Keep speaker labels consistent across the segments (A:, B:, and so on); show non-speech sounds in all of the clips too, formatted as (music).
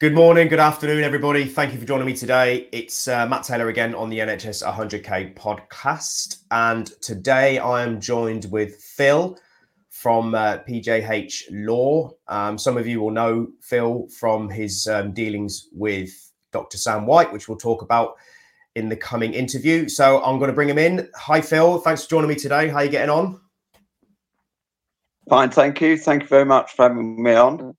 A: Good morning, good afternoon, everybody. Thank you for joining me today. It's uh, Matt Taylor again on the NHS 100k podcast. And today I am joined with Phil from uh, PJH Law. Um, some of you will know Phil from his um, dealings with Dr. Sam White, which we'll talk about in the coming interview. So I'm going to bring him in. Hi, Phil. Thanks for joining me today. How are you getting on?
B: Fine, thank you. Thank you very much for having me on.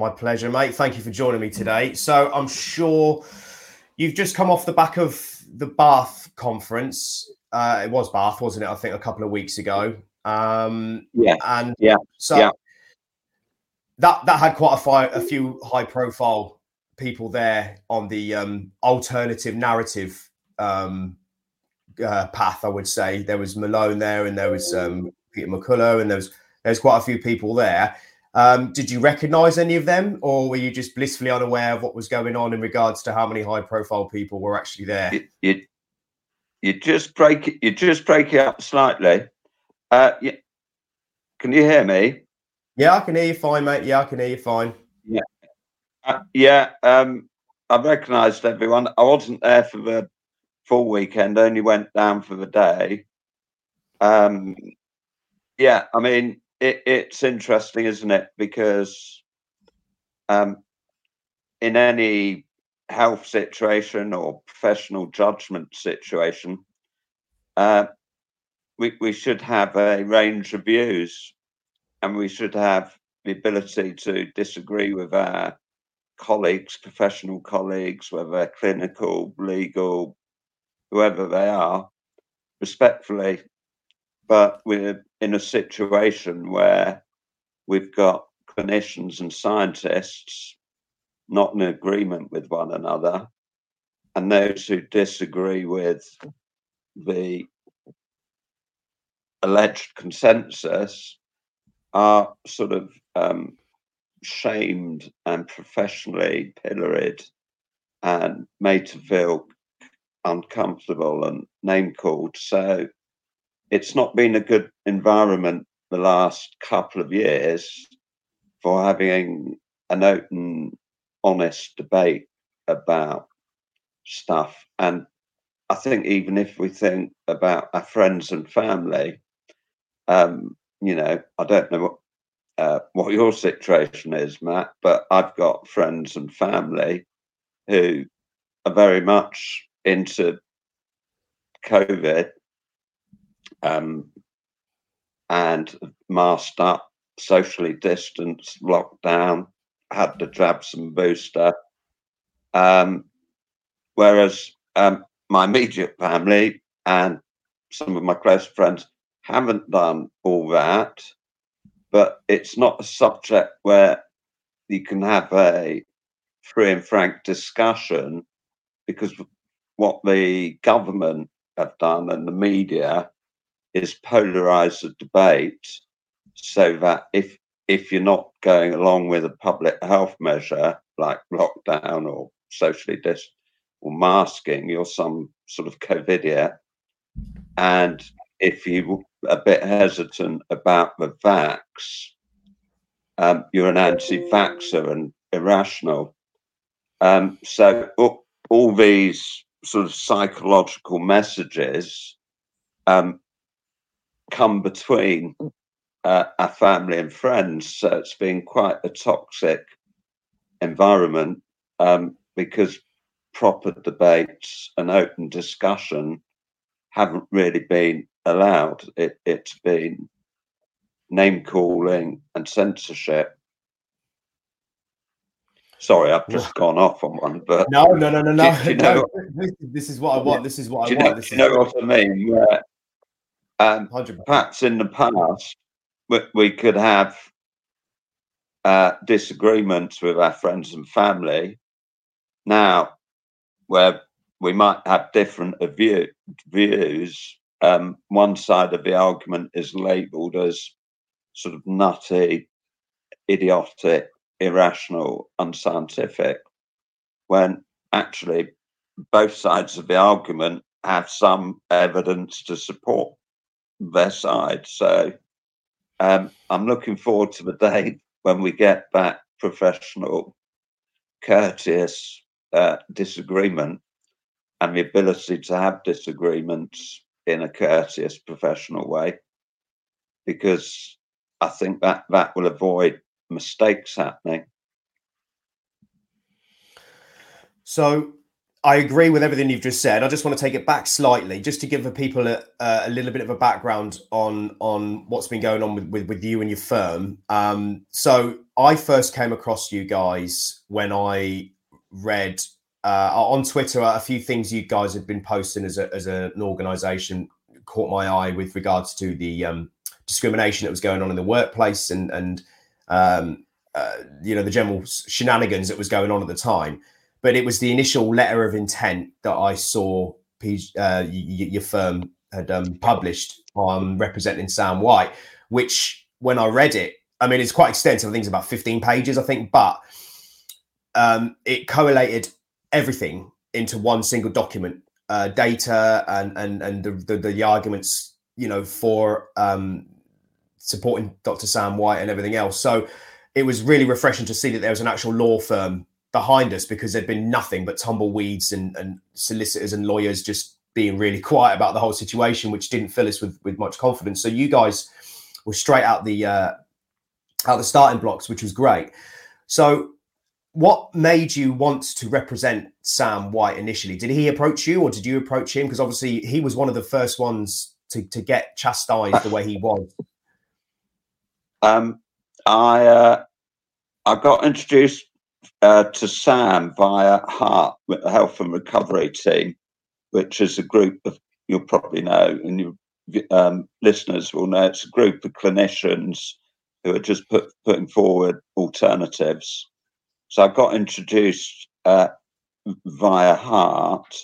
A: My pleasure, mate. Thank you for joining me today. So I'm sure you've just come off the back of the Bath conference. Uh, it was Bath, wasn't it? I think a couple of weeks ago.
B: Um, yeah.
A: And
B: yeah.
A: So yeah. that that had quite a, fi- a few high profile people there on the um, alternative narrative um, uh, path. I would say there was Malone there, and there was um, Peter McCullough, and there was there's quite a few people there. Um, did you recognise any of them, or were you just blissfully unaware of what was going on in regards to how many high-profile people were actually there?
B: You, just break it. You just break it up slightly. Uh, yeah. Can you hear me?
A: Yeah, I can hear you fine, mate. Yeah, I can hear you fine.
B: Yeah, uh, yeah. Um, I recognised everyone. I wasn't there for the full weekend. Only went down for the day. Um, yeah, I mean, it, it's interesting, isn't it? Because um, in any health situation or professional judgment situation, uh, we, we should have a range of views and we should have the ability to disagree with our colleagues, professional colleagues, whether they're clinical, legal, whoever they are, respectfully but we're in a situation where we've got clinicians and scientists not in agreement with one another, and those who disagree with the alleged consensus are sort of um, shamed and professionally pilloried and made to feel uncomfortable and name called. So it's not been a good environment the last couple of years for having an open, honest debate about stuff. And I think even if we think about our friends and family, um, you know, I don't know what uh, what your situation is, Matt, but I've got friends and family who are very much into COVID um, and masked up, socially distanced, locked down, had to jab some booster. Um, whereas um, my immediate family and some of my close friends haven't done all that, but it's not a subject where you can have a free and frank discussion because what the government have done and the media is polarize the debate so that if if you're not going along with a public health measure like lockdown or socially dis or masking, you're some sort of COVIDiot. And if you're a bit hesitant about the vax, um, you're an anti-vaxxer and irrational. Um, so all, all, these sort of psychological messages um, come between uh, our family and friends. So it's been quite a toxic environment um, because proper debates and open discussion haven't really been allowed. It, it's been name calling and censorship. Sorry, I've just gone off on one, but
A: no, no, no, no, no. Do, do you know, this, this, is what I want. This is what I want.
B: Know, this
A: you
B: know what I mean? Where um, perhaps in the past, we, we could have uh, disagreements with our friends and family. Now, where we might have different view, views, um, one side of the argument is labelled as sort of nutty, idiotic, irrational, unscientific, when actually both sides of the argument have some evidence to support their side. So um, I'm looking forward to the day (laughs) when we get that professional courteous uh, disagreement and the ability to have disagreements in a courteous professional way because I think that that will avoid mistakes happening.
A: So I agree with everything you've just said. I just want to take it back slightly, just to give the people a, a little bit of a background on on what's been going on with with, with you and your firm. Um, so I first came across you guys when I read uh, on Twitter a few things you guys had been posting as a, as a, an organisation caught my eye with regards to the um, discrimination that was going on in the workplace and and um, uh, you know the general shenanigans that was going on at the time but it was the initial letter of intent that I saw uh, your firm had um, published on representing Sam White, which when I read it, I mean, it's quite extensive. I think it's about 15 pages, I think, but um, it correlated everything into one single document, uh, data and and and the, the, the arguments, you know, for um, supporting Dr. Sam White and everything else. So it was really refreshing to see that there was an actual law firm behind us because there'd been nothing but tumbleweeds and, and solicitors and lawyers just being really quiet about the whole situation, which didn't fill us with, with much confidence. So you guys were straight out the uh, out the starting blocks, which was great. So what made you want to represent Sam White initially? Did he approach you or did you approach him? Because obviously he was one of the first ones to, to get chastised the way he was. (laughs)
B: Um, I uh, I got introduced uh, to Sam via HART, the Health and Recovery Team, which is a group of, you'll probably know, and your um, listeners will know, it's a group of clinicians who are just put, putting forward alternatives. So I got introduced uh, via HART,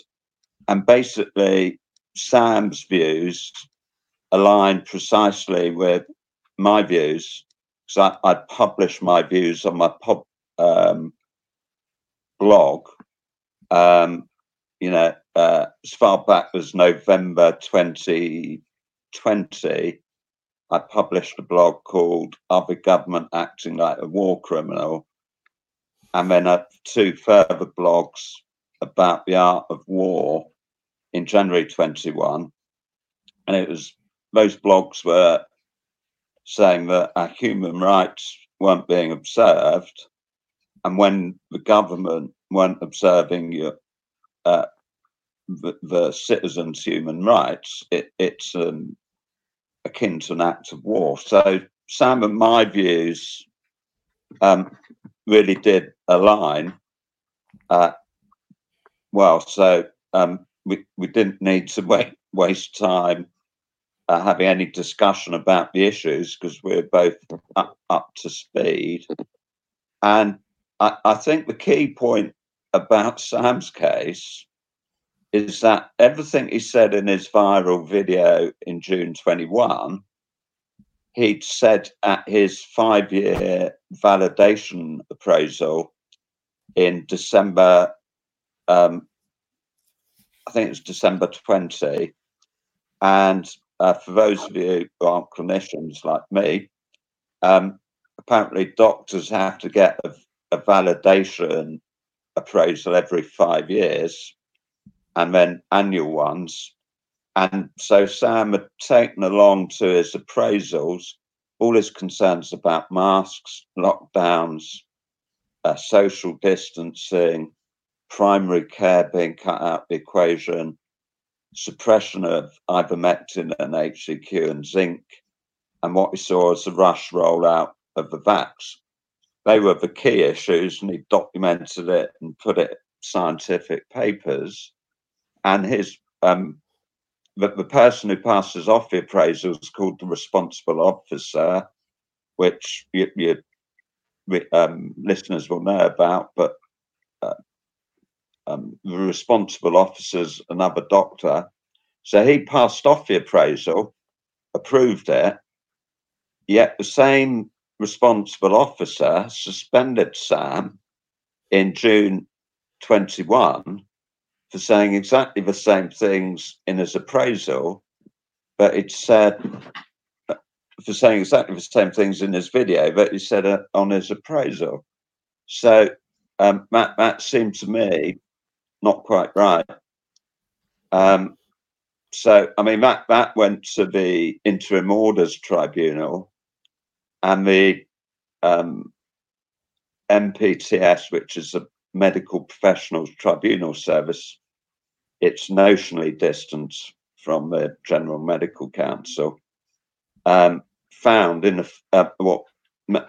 B: and basically Sam's views align precisely with my views because I, I published my views on my pub, um, blog, um, you know, uh, as far back as November 2020, I published a blog called the Government Acting Like a War Criminal? And then uh, two further blogs about the art of war in January 21. And it was those blogs were saying that our human rights weren't being observed and when the government weren't observing your, uh, the, the, citizens' human rights, it, it's um, akin to an act of war. So Sam and my views um, really did align. Uh, well, so um, we, we didn't need to (laughs) wait, waste time uh, having any discussion about the issues because we're both up, up to speed. And I, I think the key point about Sam's case is that everything he said in his viral video in June 21, he'd said at his five year validation appraisal in December, um, I think it was December 20. And uh, for those of you who aren't clinicians like me, um, apparently doctors have to get a a validation appraisal every five years and then annual ones. And so Sam had taken along to his appraisals all his concerns about masks, lockdowns, uh, social distancing, primary care being cut out the equation, suppression of ivermectin and HCQ and zinc, and what we saw as the rush rollout of the vax they were the key issues, and he documented it and put it in scientific papers. And his um, the, the person who passes off the appraisal is called the responsible officer, which you um, listeners will know about, but uh, um, the responsible officer's another doctor. So he passed off the appraisal, approved it, yet the same responsible officer suspended Sam in June 21 for saying exactly the same things in his appraisal, but it said for saying exactly the same things in his video, but he said uh, on his appraisal. So um, that that seemed to me not quite right. Um, so I mean that that went to the interim orders tribunal, and the um, MPTS, which is a medical professionals tribunal service, it's notionally distant from the General Medical Council. Um, found in a, uh, what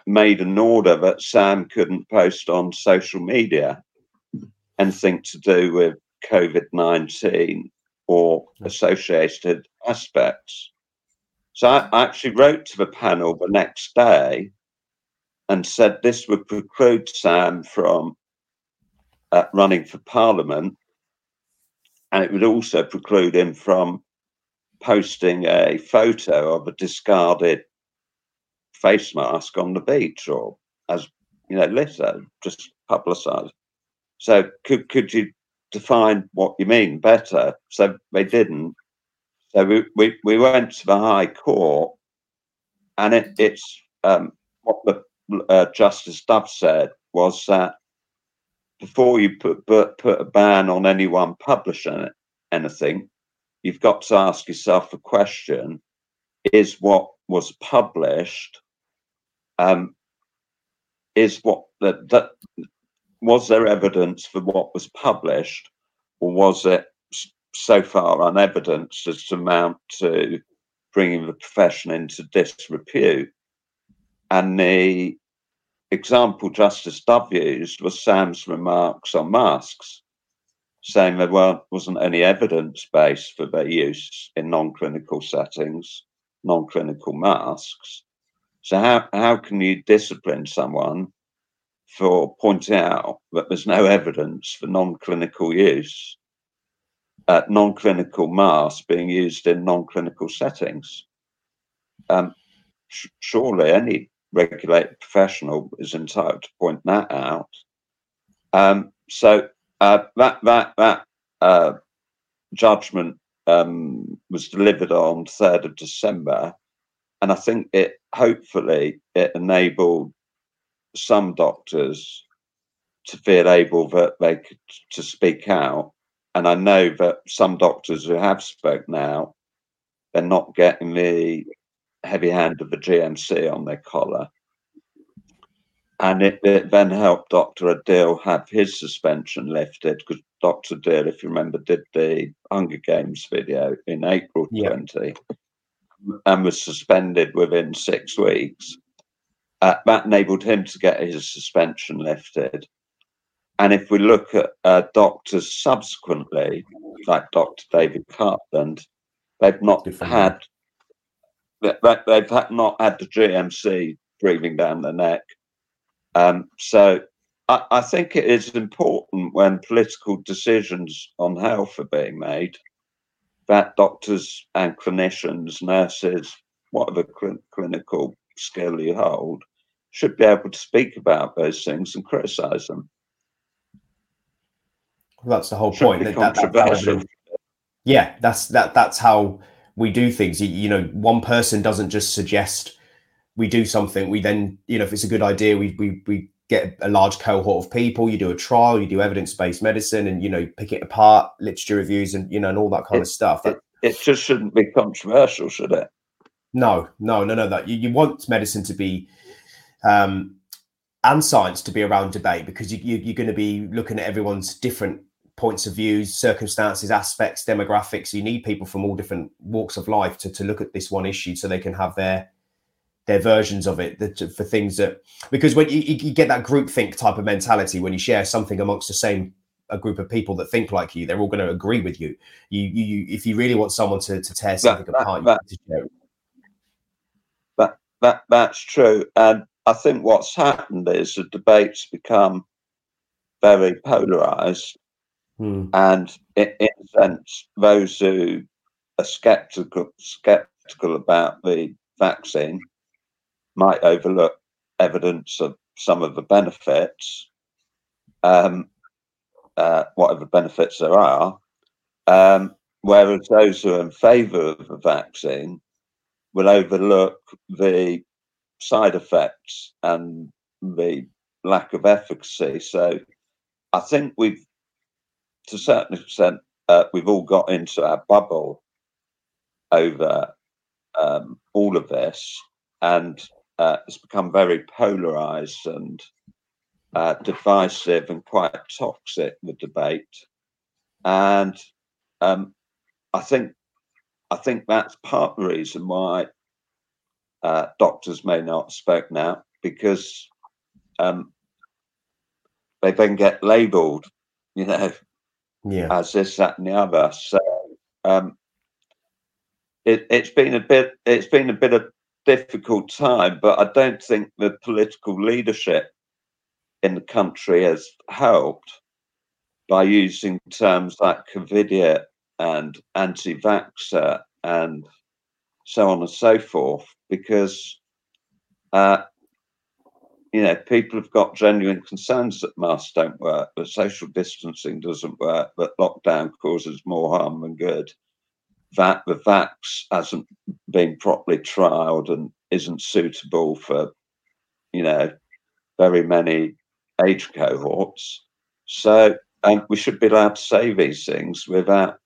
B: made an order that Sam couldn't post on social media anything to do with COVID 19 or associated aspects. So I actually wrote to the panel the next day and said this would preclude Sam from uh, running for Parliament, and it would also preclude him from posting a photo of a discarded face mask on the beach or as you know litter just publicized so could could you define what you mean better? So they didn't so we, we, we went to the high court and it, it's um, what the uh, justice dove said was that before you put, put put a ban on anyone publishing anything you've got to ask yourself a question is what was published um, is what that, that was there evidence for what was published, or was it so far on evidence as to amount to bringing the profession into disrepute? And the example Justice Dove used was Sam's remarks on masks, saying there wasn't any evidence base for their use in non clinical settings, non clinical masks. So how how can you discipline someone for pointing out that there's no evidence for non-clinical use, uh, non-clinical masks being used in non-clinical settings? Um, sh- surely any regulated professional is entitled to point that out. Um, so uh, that that that uh, judgment um, was delivered on third of December and I think it hopefully it enabled some doctors to feel able that they could to speak out. And I know that some doctors who have spoke now, they're not getting the heavy hand of the GMC on their collar. And it, it then helped Dr. Adil have his suspension lifted because Dr. Adil, if you remember, did the Hunger Games video in April yeah. 20 and was suspended within six weeks. Uh, that enabled him to get his suspension lifted. And if we look at uh, doctors subsequently, like Dr. David Cartland, they've not Different. had they've had not had the GMC breathing down their neck. Um, so I, I, think it is important when political decisions on health are being made that doctors and clinicians, nurses, whatever cl- clinical skill you hold, should be able to speak about those things and criticize them.
A: Well, that's the whole point. That, that, that, yeah, that's that. That's how we do things. You, you know, one person doesn't just suggest we do something. We then, you know, if it's a good idea, we we we get a large cohort of people you do a trial you do evidence-based medicine and you know pick it apart literature reviews and you know and all that kind
B: it,
A: of stuff
B: it, it, just shouldn't be controversial should it
A: no no no no that you, you want medicine to be um and science to be around debate because you, you, you're going to be looking at everyone's different points of views circumstances aspects demographics. You need people from all different walks of life to, to look at this one issue so they can have their their versions of it that, for things that because when you, you get that group think type of mentality when you share something amongst the same a group of people that think like you they're all going to agree with you. You you if you really want someone to, to tear something that, apart that,
B: that, that, that that's true. And i think what's happened is the debates become very polarized hmm. and in a sense those who are skeptical skeptical about the vaccine might overlook evidence of some of the benefits, um, uh, whatever benefits there are, um, whereas those who are in favour of the vaccine will overlook the side effects and the lack of efficacy. So I think we've, to a certain extent, uh, we've all got into our bubble over um, all of this, and uh, it's become very polarized and uh, divisive and quite toxic. The debate, and um, I think I think that's part of the reason why uh, doctors may not speak now because um, they then get labelled, you know,
A: yeah.
B: as this, that, and the other. So um, it, it's been a bit, it's been a bit of difficult time, but I don't think the political leadership in the country has helped by using terms like COVIDiot and anti-vaxxer and so on and so forth, because uh, you know people have got genuine concerns that masks don't work, that social distancing doesn't work, that lockdown causes more harm than good, that the vax hasn't been properly trialed and isn't suitable for you know very many age cohorts. So um, we should be allowed to say these things without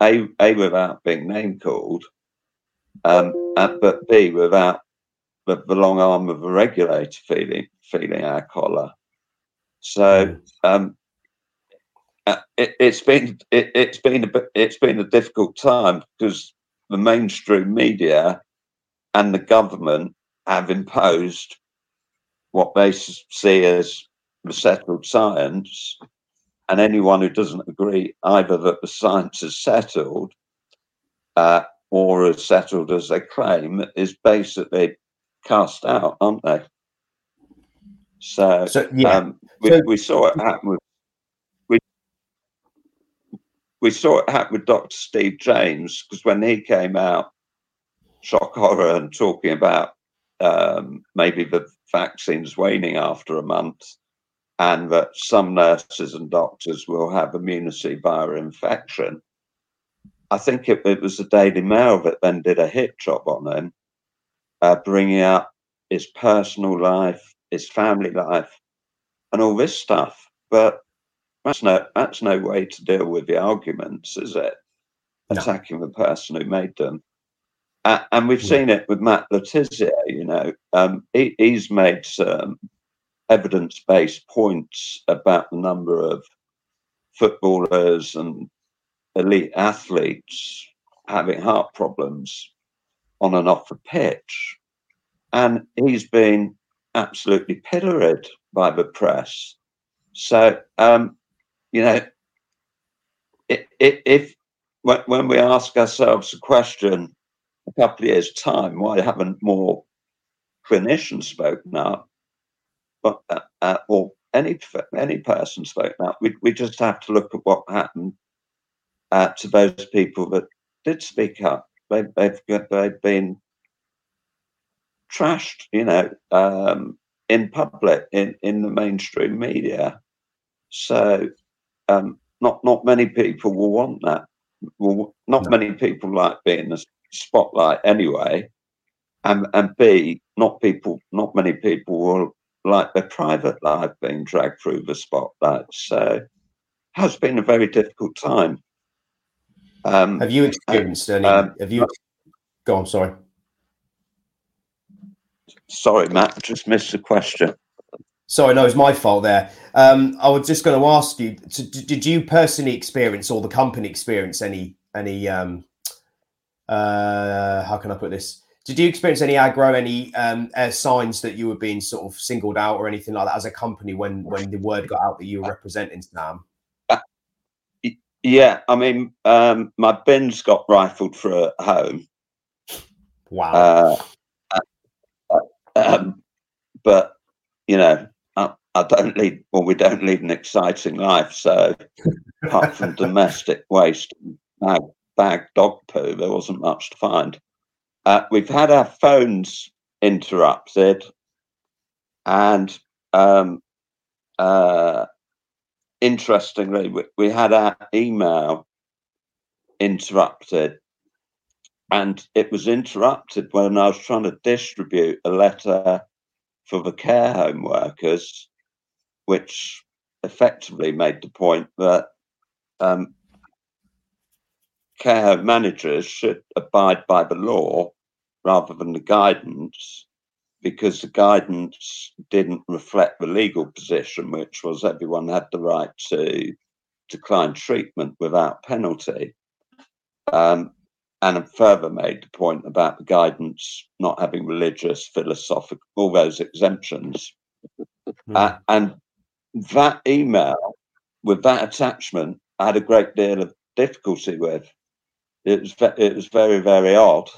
B: a, a without being name called, um, and, but B without the, the, long arm of a regulator feeling feeling our collar. So mm. um, uh, it, has been it, has been a it's been a difficult time because the mainstream media and the government have imposed what they see as the settled science and anyone who doesn't agree either that the science is settled uh, or as settled as they claim is basically cast out, aren't they? So, so yeah, um, we, so, we, saw it happen with we we saw it happen with Dr. Steve James because when he came out, shock horror and talking about um, maybe the vaccines waning after a month and that some nurses and doctors will have immunity via infection. I think it, it was the Daily Mail that then did a hit job on him, uh, bringing up his personal life, his family life, and all this stuff. But that's no that's no way to deal with the arguments, is it? No. Attacking the person who made them. Uh, and we've seen it with Matt Le Tissier, you know. Um, he, he's made some evidence based points about the number of footballers and elite athletes having heart problems on and off the pitch. And he's been absolutely pilloried by the press. So, um, you know, if, if when we ask ourselves the question a couple of years' time, why haven't more clinicians spoken up? but uh, uh, or any any person spoke up, We we just have to look at what happened uh, to those people that did speak up. They, they've they've been trashed, you know, um, in public in in the mainstream media. So um, not not many people will want that. Well, not no. many people like being in the spotlight anyway. And and B, not people, not many people will like their private life being dragged through the spotlight. So it has been a very difficult time.
A: Um, have you experienced any? Um, have you? Go on. Sorry.
B: Sorry, Matt. Just missed the question.
A: Sorry, no, it's my fault there. Um, I was just going to ask you: Did you personally experience, or the company experience, any any? Um, uh, how can I put this? Did you experience any aggro, any um, uh, signs that you were being sort of singled out or anything like that as a company when when the word got out that you were representing Sam?
B: Yeah, I mean, um, my bins got rifled for a home.
A: Wow.
B: Uh, uh um, but you know, I, I, don't lead. Well, we don't lead an exciting life. So, (laughs) apart from domestic waste, bag, bag dog poo, there wasn't much to find. Uh, we've had our phones interrupted, and um, uh, interestingly, we, we had our email interrupted. And it was interrupted when I was trying to distribute a letter for the care home workers, which effectively made the point that um, care home managers should abide by the law rather than the guidance because the guidance didn't reflect the legal position, which was everyone had the right to decline treatment without penalty. Um, and further made the point about the guidance not having religious, philosophical, all those exemptions. Mm. Uh, and that email with that attachment, I had a great deal of difficulty with. It was it was very very odd,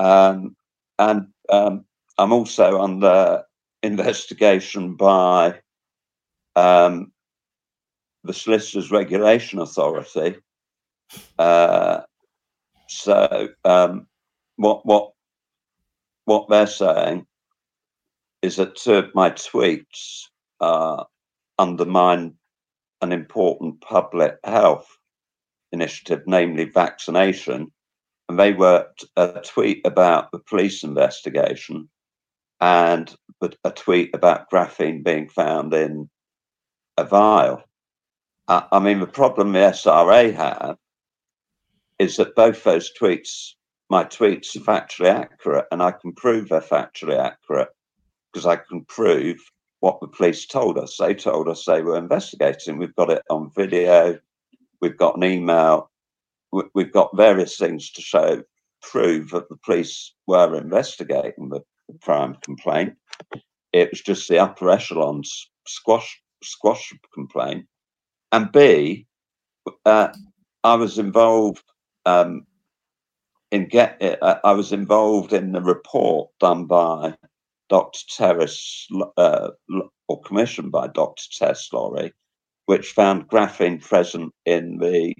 B: um, and um, I'm also under investigation by um, the Solicitors Regulation Authority. Uh, so um, what what what they're saying is that two of my tweets uh, undermine an important public health initiative, namely vaccination. And they were a tweet about the police investigation and a tweet about graphene being found in a vial. I mean, the problem the SRA had is that both those tweets, my tweets, are factually accurate, and I can prove they're factually accurate because I can prove what the police told us. They told us they were investigating. We've got it on video. We've got an email. We've got various things to show, prove that the police were investigating the crime complaint. It was just the upper echelons squash squash complaint. And B, uh, I was involved um, in get. Uh, I was involved in the report done by Dr. Terrace, uh, or commissioned by Dr. Tess Lawrie, which found graphene present in the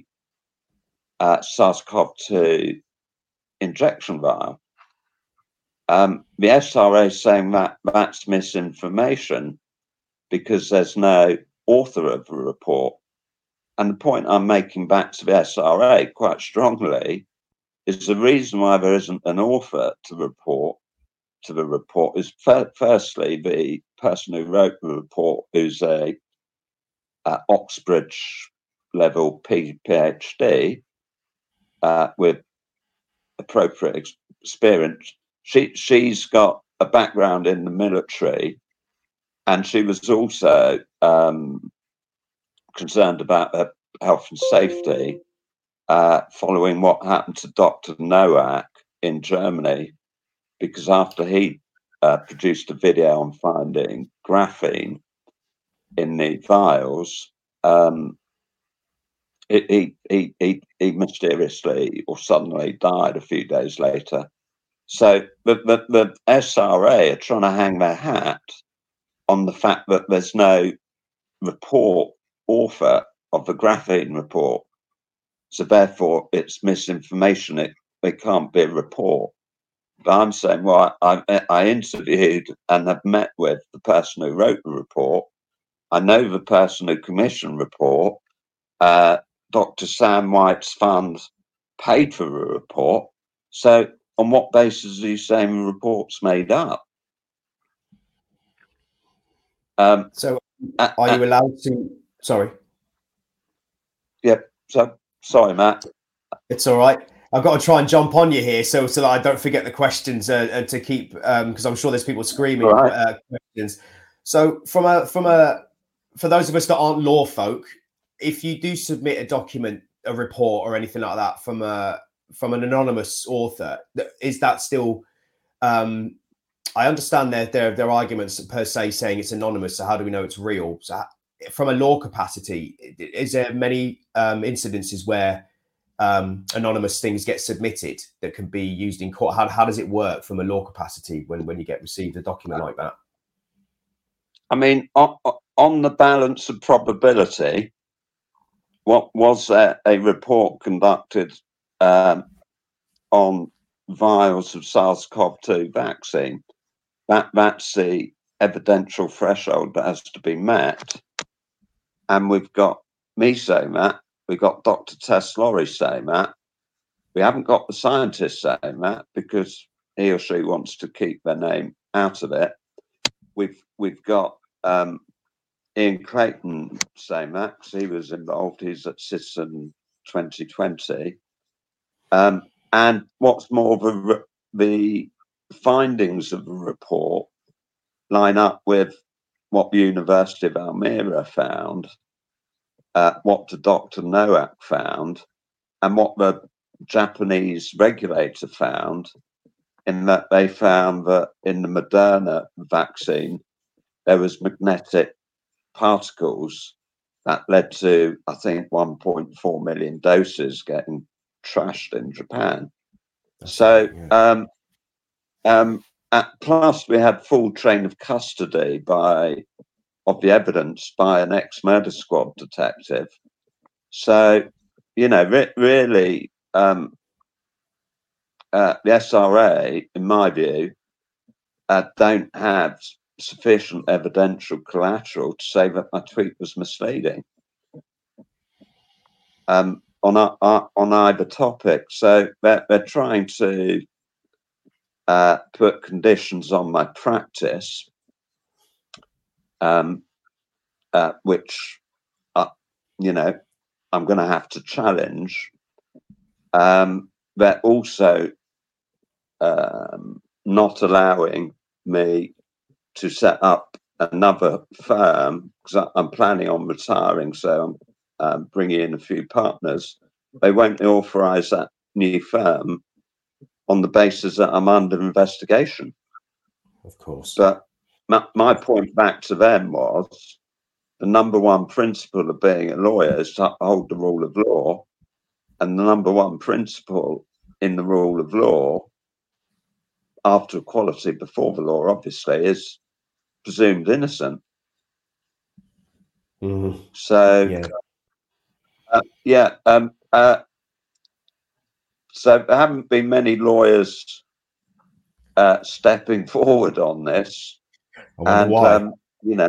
B: uh, SARS-CoV-2 injection vial. Um, the SRA is saying that that's misinformation because there's no author of the report. And the point I'm making back to the SRA quite strongly is the reason why there isn't an author to report to the report is firstly the person who wrote the report, who's a, a Oxbridge level P- PhD uh, with appropriate experience. She she's got a background in the military, and she was also um, concerned about her health and safety uh, following what happened to Dr. Noack in Germany because after he uh, produced a video on finding graphene in the vials, um, he, he, he, he mysteriously or suddenly died a few days later. So the, the, the SRA are trying to hang their hat on the fact that there's no report author of the graphene report. So therefore, it's misinformation. It, it can't be a report. But I'm saying, well, I, I interviewed and have met with the person who wrote the report. I know the person who commissioned the report. Uh, Dr. Sam White's fund paid for the report. So, on what basis are you saying the report's made up?
A: Um, so, uh, are you allowed to? Sorry.
B: Yep. Yeah, so, sorry, Matt.
A: It's all right. I've got to try and jump on you here, so so that I don't forget the questions uh, and to keep because um, I'm sure there's people screaming right. uh, questions. So from a from a for those of us that aren't law folk, if you do submit a document, a report, or anything like that from a from an anonymous author, is that still? Um, I understand their their their arguments per se saying it's anonymous. So how do we know it's real? So from a law capacity, is there many um, incidences where um, anonymous things get submitted that can be used in court? How, how does it work from a law capacity when, when you get received a document like that?
B: I mean, on, on the balance of probability, what was a report conducted um, on vials of SARS-CoV-2 vaccine? That that's the evidential threshold that has to be met, and we've got me saying that We've got Dr. Tess Lawrie saying that. We haven't got the scientists saying that because he or she wants to keep their name out of it. We've we've got um, Ian Clayton saying that because he was involved. He's at Citizen 2020. Um, and what's more, the, the findings of the report line up with what the University of Almería found, uh, what the Dr. Noack found, and what the Japanese regulator found, in that they found that in the Moderna vaccine, there was magnetic particles that led to, I think, 1.4 million doses getting trashed in Japan. So, um, um, at, plus we had full train of custody by of the evidence by an ex-murder squad detective. So, you know, re- really, um, uh, the SRA, in my view, uh, don't have sufficient evidential collateral to say that my tweet was misleading um, on on either topic. So they're, they're trying to uh, put conditions on my practice, um, uh, which, uh, you know, I'm going to have to challenge. Um, they're also um, not allowing me to set up another firm because I'm planning on retiring. So I'm um, bringing in a few partners. They won't authorize that new firm on the basis that I'm under investigation.
A: Of course.
B: But my, my point back to them was the number one principle of being a lawyer is to uphold the rule of law. And the number one principle in the rule of law, after equality before the law, obviously, is presumed innocent.
A: Mm-hmm.
B: So, yeah, uh, yeah um, uh, so there haven't been many lawyers uh, stepping (laughs) forward on this.
A: And, um,
B: you know,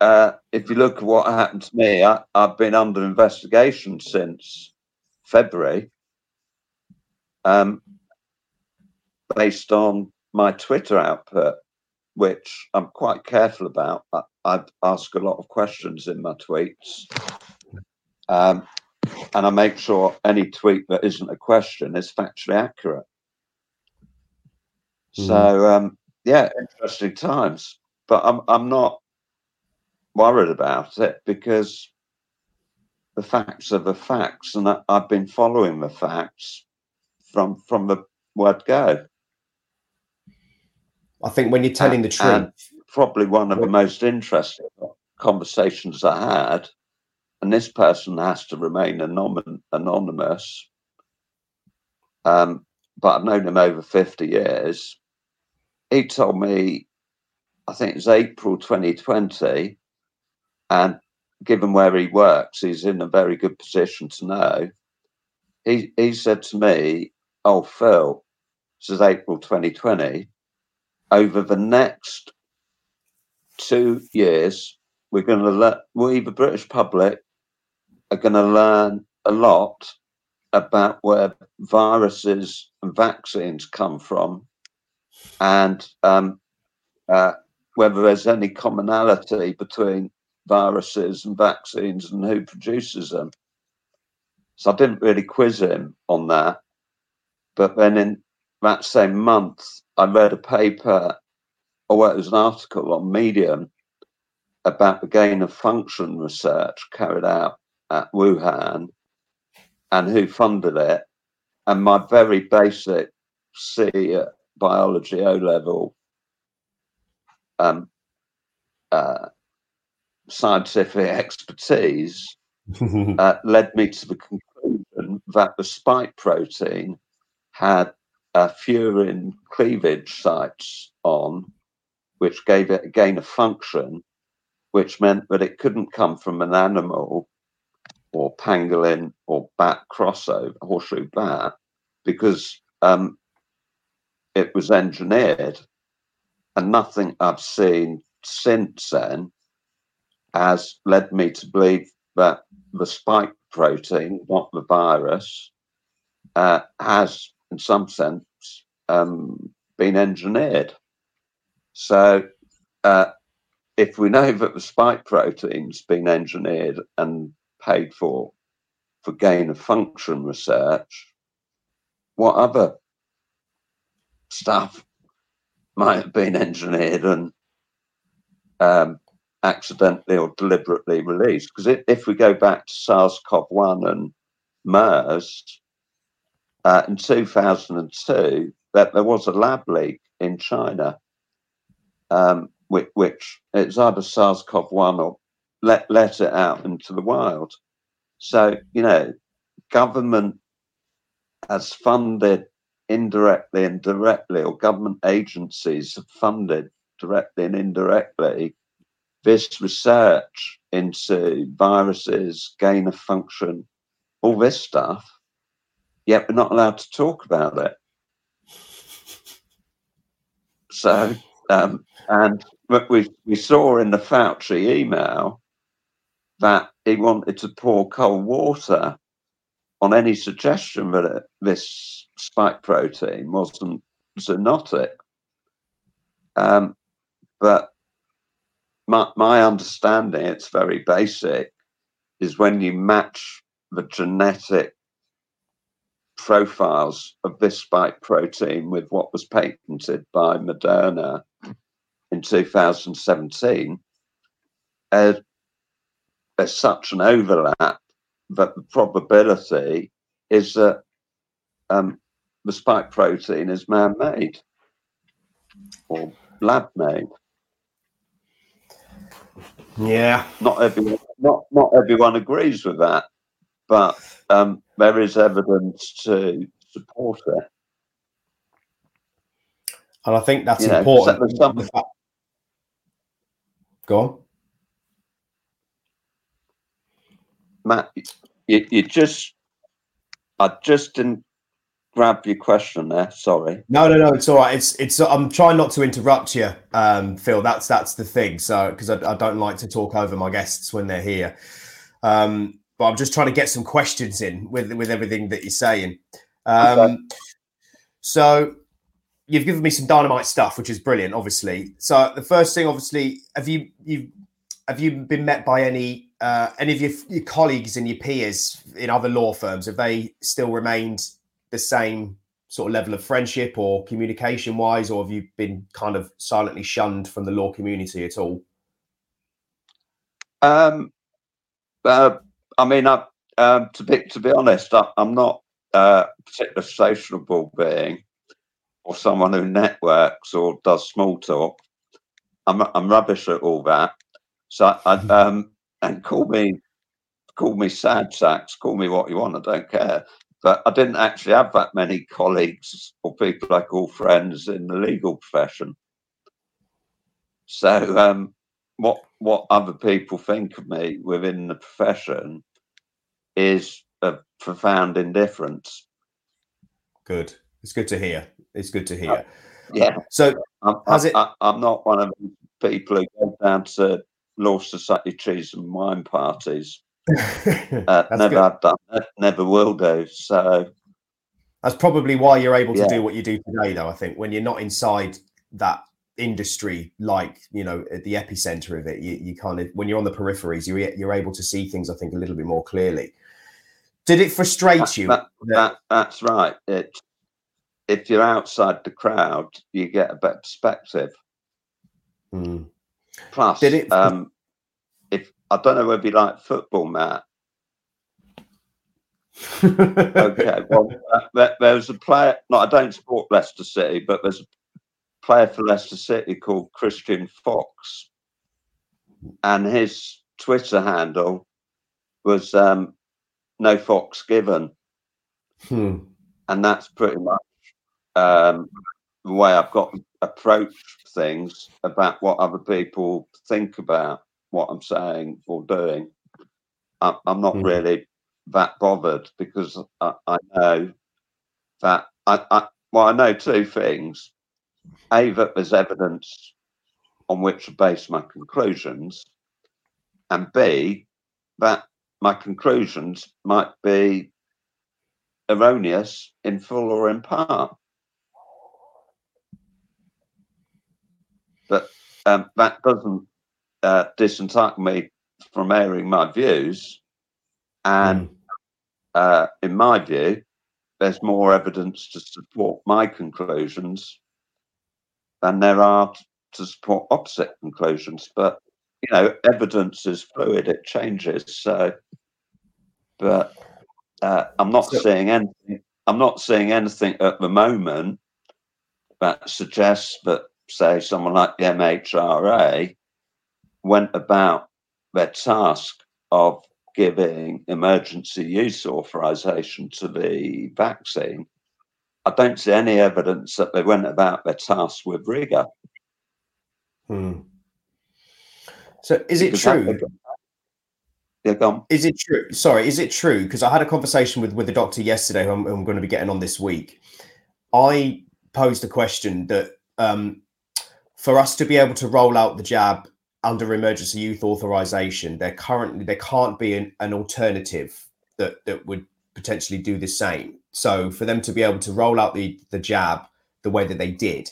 B: uh, if you look at what happened to me, I, have been under investigation since February, um, based on my Twitter output, which I'm quite careful about. I, I ask a lot of questions in my tweets. Um, and I make sure any tweet that isn't a question is factually accurate. Mm. So um, yeah, interesting times, but I'm I'm not worried about it because the facts are the facts, and I, have been following the facts from from the word go.
A: I think when you're telling and, the truth,
B: probably one of the most interesting conversations I had and this person has to remain anonymous. Um, but I've known him over 50 years. He told me, I think it was April 2020, and given where he works, he's in a very good position to know. He, he said to me, Oh, Phil, this is April 2020, over the next two years, we're going to let we, the British public, are going to learn a lot about where viruses and vaccines come from and um, uh, whether there's any commonality between viruses and vaccines and who produces them. So I didn't really quiz him on that. But then in that same month, I read a paper, or it was an article on Medium about the gain of function research carried out at Wuhan and who funded it. And my very basic C biology O level um, uh, scientific expertise (laughs) uh, led me to the conclusion that the spike protein had uh, furin cleavage sites on, which gave it again a gain of function, which meant that it couldn't come from an animal or pangolin or bat crossover, horseshoe bat, because um, it was engineered. And nothing I've seen since then has led me to believe that the spike protein, not the virus, uh, has, in some sense, um, been engineered. So uh, if we know that the spike protein's been engineered and paid for for gain of function research, what other stuff might have been engineered and um, accidentally or deliberately released? Because if, we go back to SARS-CoV-1 and MERS uh, in 2002, that there was a lab leak in China, um, which, which it's either SARS-CoV-1 or let let it out into the wild. So you know, government has funded indirectly and directly, or government agencies have funded directly and indirectly this research into viruses, gain of function, all this stuff, yet we're not allowed to talk about it. So, um, and we, we saw in the Fauci email that he wanted to pour cold water on any suggestion that it, this spike protein wasn't zoonotic. Um, but my, my understanding, it's very basic, is when you match the genetic profiles of this spike protein with what was patented by Moderna in 2017, uh, there's such an overlap that the probability is that um, the spike protein is man-made or lab-made.
A: Yeah.
B: Not everyone, not not everyone agrees with that, but um, there is evidence to support it.
A: And I think that's you important. Know, some... Go on.
B: Matt, you, you just, I just didn't grab your question there. Sorry.
A: No, no, no. It's all right. It's it's. I'm trying not to interrupt you, um, Phil. That's that's the thing. So because I, I, don't like to talk over my guests when they're here. Um, but I'm just trying to get some questions in with with everything that you're saying. Um, okay. So you've given me some dynamite stuff, which is brilliant. Obviously. So the first thing, obviously, have you you have you been met by any uh, any of your, your colleagues and your peers in other law firms? Have they still remained the same sort of level of friendship or communication wise, or have you been kind of silently shunned from the law community at all?
B: Um, uh, I mean, I, um, to be to be honest, I, am not uh, a particular sociable being or someone who networks or does small talk. I'm I'm rubbish at all that. So I, (laughs) um, and call me call me sad sacks, call me what you want, I don't care. But I didn't actually have that many colleagues or people I call friends in the legal profession. So um, what what other people think of me within the profession is a profound indifference.
A: Good. It's good to hear. It's good to hear. Uh,
B: yeah.
A: So
B: I'm, has it? I, am not one of the people who go down to law society trees and wine parties. (laughs) uh, never good. have done. Never will do. So
A: that's probably why you're able to yeah. do what you do today, though. I think when you're not inside that industry, like you know, at the epicenter of it, you, you kind of when you're on the peripheries, you're you're able to see things. I think a little bit more clearly. Did it frustrate you?
B: That, that, that's right. It if you're outside the crowd, you get a better perspective.
A: Mm.
B: Plus, Did it... um, if I don't know whether you like football, Matt. okay, (laughs) well, uh, there was a player. No, I don't support Leicester City, but there's a player for Leicester City called Christian Fuchs, and his Twitter handle was um, "No Fuchs Given,"
A: hmm.
B: and that's pretty much um, the way I've got approached things about what other people think about what I'm saying or doing. I, am not mm. really that bothered because I, I know that I, I, well, I know two things. A, that there's evidence on which to base my conclusions, and B, that my conclusions might be erroneous in full or in part. But um, that doesn't uh, disentitle me from airing my views. And mm. uh, in my view, there's more evidence to support my conclusions than there are to support opposite conclusions. But you know, evidence is fluid; it changes. So, but uh, I'm not so, seeing anything. I'm not seeing anything at the moment that suggests that, say, someone like the MHRA went about their task of giving emergency use authorization to the vaccine. I don't see any evidence that they went about their task with rigor.
A: Hmm. So, is it true?
B: Yeah, go.
A: Is it true? Sorry, is it true? Because I had a conversation with with a doctor yesterday who I'm, who I'm, going to be getting on this week. I posed a question that um, for us to be able to roll out the jab under emergency use authorization, there currently there can't be an, an alternative that that would potentially do the same. So for them to be able to roll out the the jab the way that they did,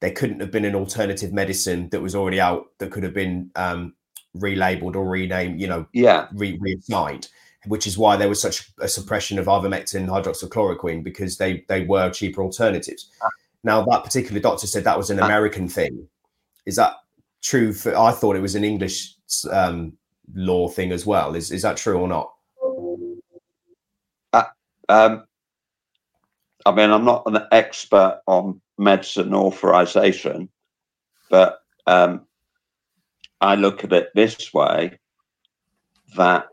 A: there couldn't have been an alternative medicine that was already out that could have been um, relabeled or renamed, you know,
B: yeah,
A: re- reassigned, which is why there was such a suppression of ivermectin, hydroxychloroquine because they they were cheaper alternatives. Now that particular doctor said that was an uh, American thing. Is that true? For I thought it was an English um, law thing as well. Is is that true or not?
B: Uh, um, I mean, I'm not an expert on medicine authorization, but um, I look at it this way that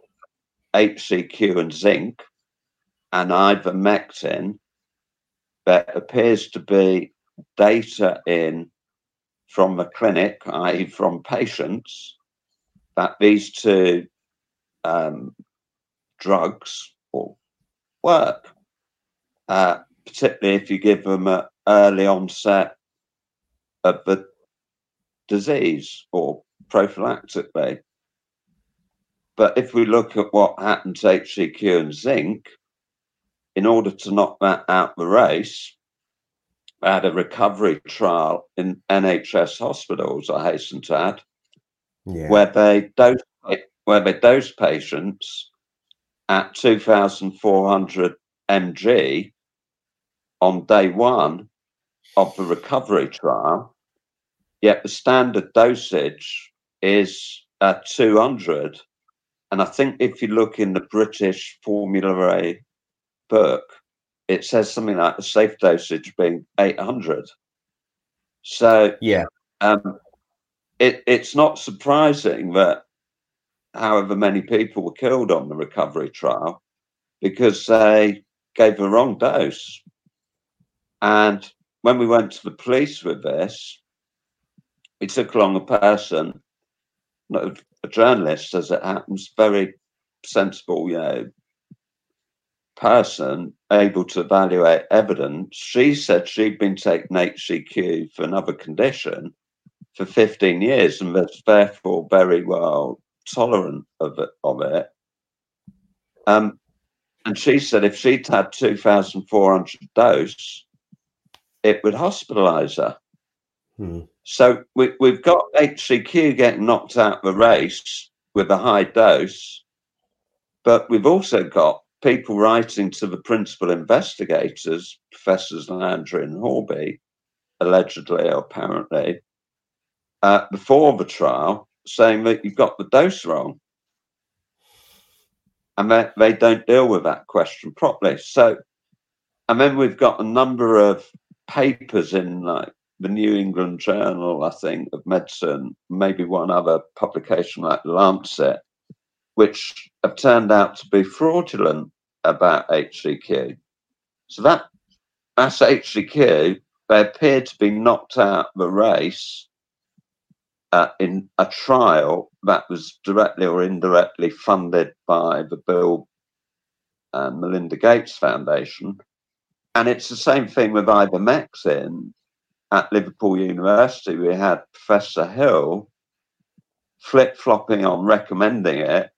B: HCQ and zinc and ivermectin, there appears to be data in from the clinic, i.e., from patients, that these two um, drugs will work, uh, particularly if you give them an early onset of the disease or prophylactically. But if we look at what happened to HCQ and zinc, in order to knock that out the race, I had a recovery trial in NHS hospitals, I hasten to add, yeah. where they dose where they dose patients at 2,400 mg on day one of the recovery trial, yet the standard dosage is at 200. And I think if you look in the British formulary book, it says something like the safe dosage being 800. So,
A: yeah,
B: um, it, it's not surprising that however many people were killed on the recovery trial because they gave the wrong dose. And when we went to the police with this, we took along a person a journalist, as it happens, very sensible, you know, person able to evaluate evidence. She said she'd been taking HCQ for another condition for 15 years and was therefore very well tolerant of it. Of it. Um, and she said if she'd had 2,400 dose, it would hospitalize her. Hmm. So we, we've got HCQ getting knocked out of the race with a high dose, but we've also got people writing to the principal investigators, Professors Landray and Horby, allegedly or apparently, uh, before the trial, saying that you've got the dose wrong. And they, they don't deal with that question properly. So, and then we've got a number of papers in like the New England Journal, I think, of Medicine, maybe one other publication like Lancet, which have turned out to be fraudulent about HCQ. So that that's HCQ. They appear to be knocked out the race uh, in a trial that was directly or indirectly funded by the Bill and Melinda Gates Foundation. And it's the same thing with ivermectin at Liverpool University, we had Professor Hill flip flopping on recommending it,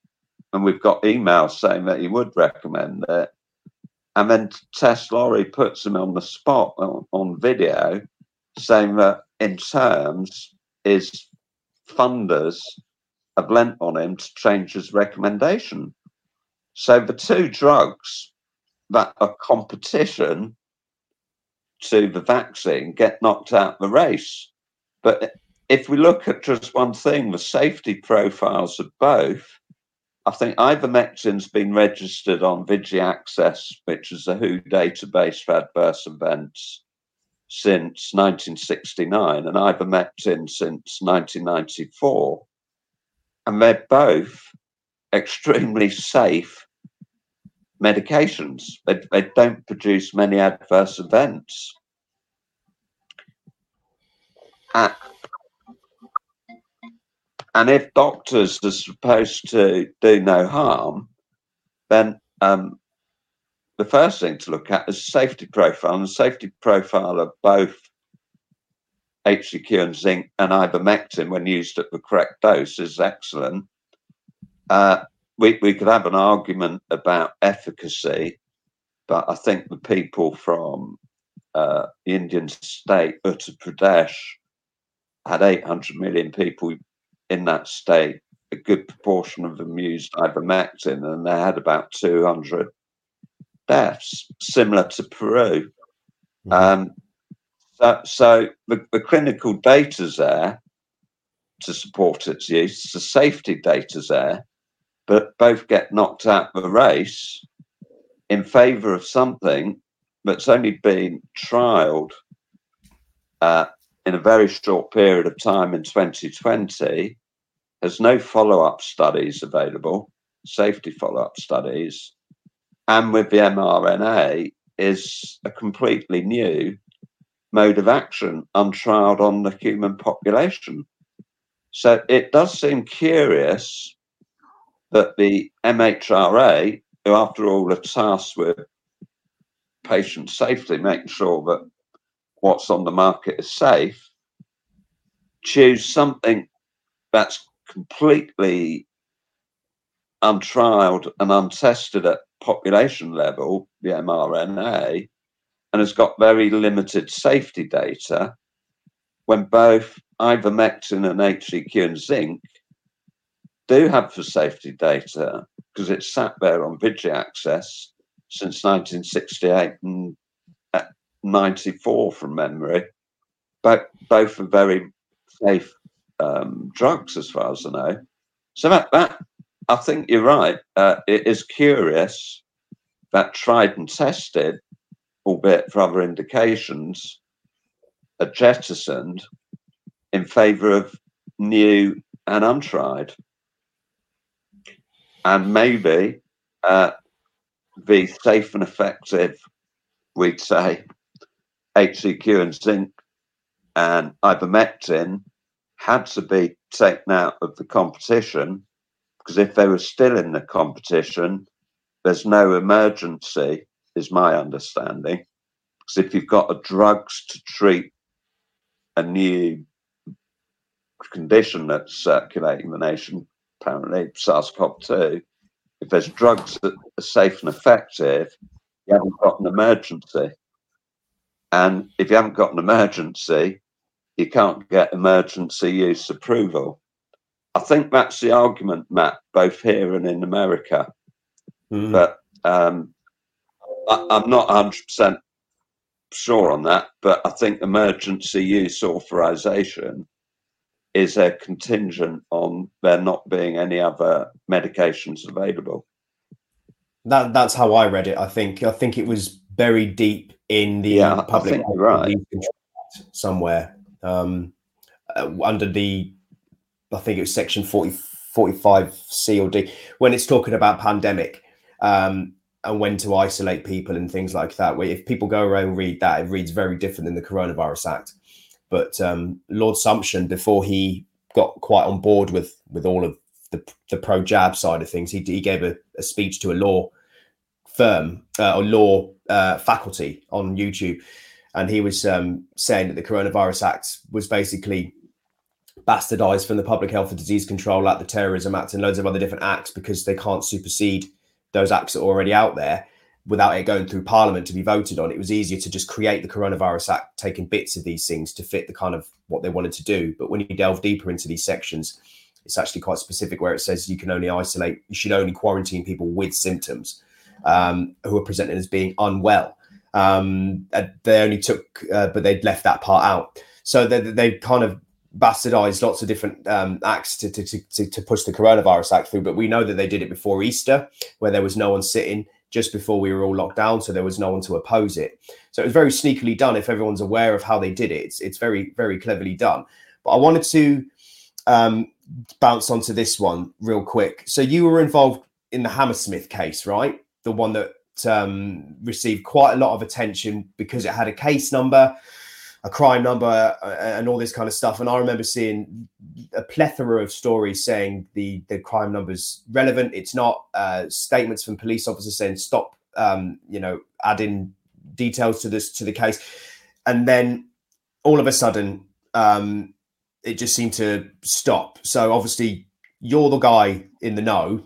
B: and we've got emails saying that he would recommend it. And then Tess Lawrie puts him on the spot on, on video, saying that in terms his funders have lent on him to change his recommendation. So the two drugs that are competition to the vaccine get knocked out the race. But if we look at just one thing, the safety profiles of both, I think ivermectin's been registered on VigiAccess, which is a WHO database for adverse events since 1969, and ivermectin since 1994. And they're both extremely safe medications. They, they don't produce many adverse events. Uh, and if doctors are supposed to do no harm, then um, the first thing to look at is safety profile. And the safety profile of both HCQ and zinc and ivermectin, when used at the correct dose, is excellent. Uh, we, we could have an argument about efficacy, but I think the people from uh, the Indian state, Uttar Pradesh, had 800 million people in that state. A good proportion of them used ivermectin, and they had about 200 deaths, similar to Peru. Mm-hmm. Um, so, so the, the clinical data's there to support its use. The safety data's there but both get knocked out of the race in favour of something that's only been trialled uh, in a very short period of time in 2020, has no follow up studies available, safety follow up studies, and with the mRNA is a completely new mode of action untrialed on the human population. So it does seem curious that the MHRA, who after all are tasked with patient safety, making sure that what's on the market is safe, choose something that's completely untrialed and untested at population level, the mRNA, and has got very limited safety data when both ivermectin and HCQ and zinc do have for safety data because it's sat there on VigiAccess since 1968 and 94 from memory. But both are very safe um, drugs, as far as I know. So that, that I think you're right. Uh, it is curious that tried and tested, albeit for other indications, are jettisoned in favour of new and untried and maybe uh, the safe and effective, we'd say, HCQ and zinc and ivermectin had to be taken out of the competition because if they were still in the competition, there's no emergency, is my understanding. Because if you've got a drugs to treat a new condition that's circulating the nation, apparently, SARS-CoV-2, if there's drugs that are safe and effective, you haven't got an emergency. And if you haven't got an emergency, you can't get emergency use approval. I think that's the argument, Matt, both here and in America. Mm. But um, I, I'm not 100% sure on that, but I think emergency use authorization is a contingent on there not being any other medications available.
A: That that's how I read it. I think I think it was buried deep in the
B: yeah, public right.
A: somewhere um, uh, under the I think it was section 40, 45 C or D when it's talking about pandemic um, and when to isolate people and things like that. Where if people go around and read that, it reads very different than the Coronavirus Act. But um, Lord Sumption, before he got quite on board with with all of the, the pro jab side of things, he, he gave a, a speech to a law firm uh, or law uh, faculty on YouTube, and he was um, saying that the Coronavirus Act was basically bastardized from the Public Health and Disease Control Act, the Terrorism Act, and loads of other different acts because they can't supersede those acts that are already out there without it going through Parliament to be voted on. It was easier to just create the Coronavirus Act, taking bits of these things to fit the kind of what they wanted to do. But when you delve deeper into these sections, it's actually quite specific where it says you can only isolate, you should only quarantine people with symptoms um, who are presented as being unwell. Um, they only took, uh, but they'd left that part out. So they, they kind of bastardized lots of different um, acts to, to, to, to push the coronavirus act through. But we know that they did it before Easter, where there was no one sitting just before we were all locked down, so there was no one to oppose it. So it was very sneakily done. If everyone's aware of how they did it, it's, it's very very cleverly done. But I wanted to um, bounce onto this one real quick. So you were involved in the Hammersmith case, right? The one that um, received quite a lot of attention because it had a case number, a crime number, uh, and all this kind of stuff. And I remember seeing a plethora of stories saying the the crime number's relevant. It's not. Uh, statements from police officers saying stop, um, you know, adding details to this to the case, and then all of a sudden. Um, it just seemed to stop. So obviously, you're the guy in the know.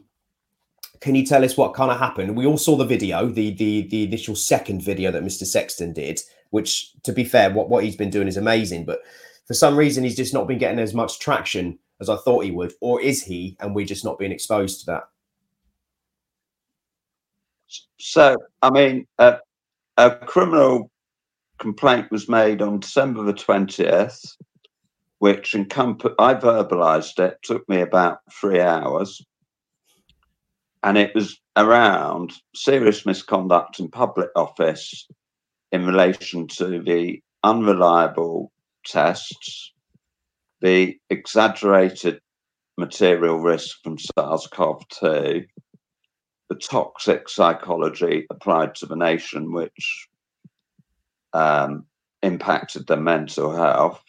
A: Can you tell us what kind of happened? We all saw the video, the the the initial second video that Mr. Sexton did, which, to be fair, what what he's been doing is amazing. But for some reason, he's just not been getting as much traction as I thought he would, or is he? And we're just not being exposed to that.
B: So, I mean, a criminal complaint was made on December the twentieth which encompassed, I verbalized it, took me about three hours. And it was around serious misconduct in public office in relation to the unreliable tests, the exaggerated material risk from SARS CoV 2, the toxic psychology applied to the nation, which um, impacted their mental health,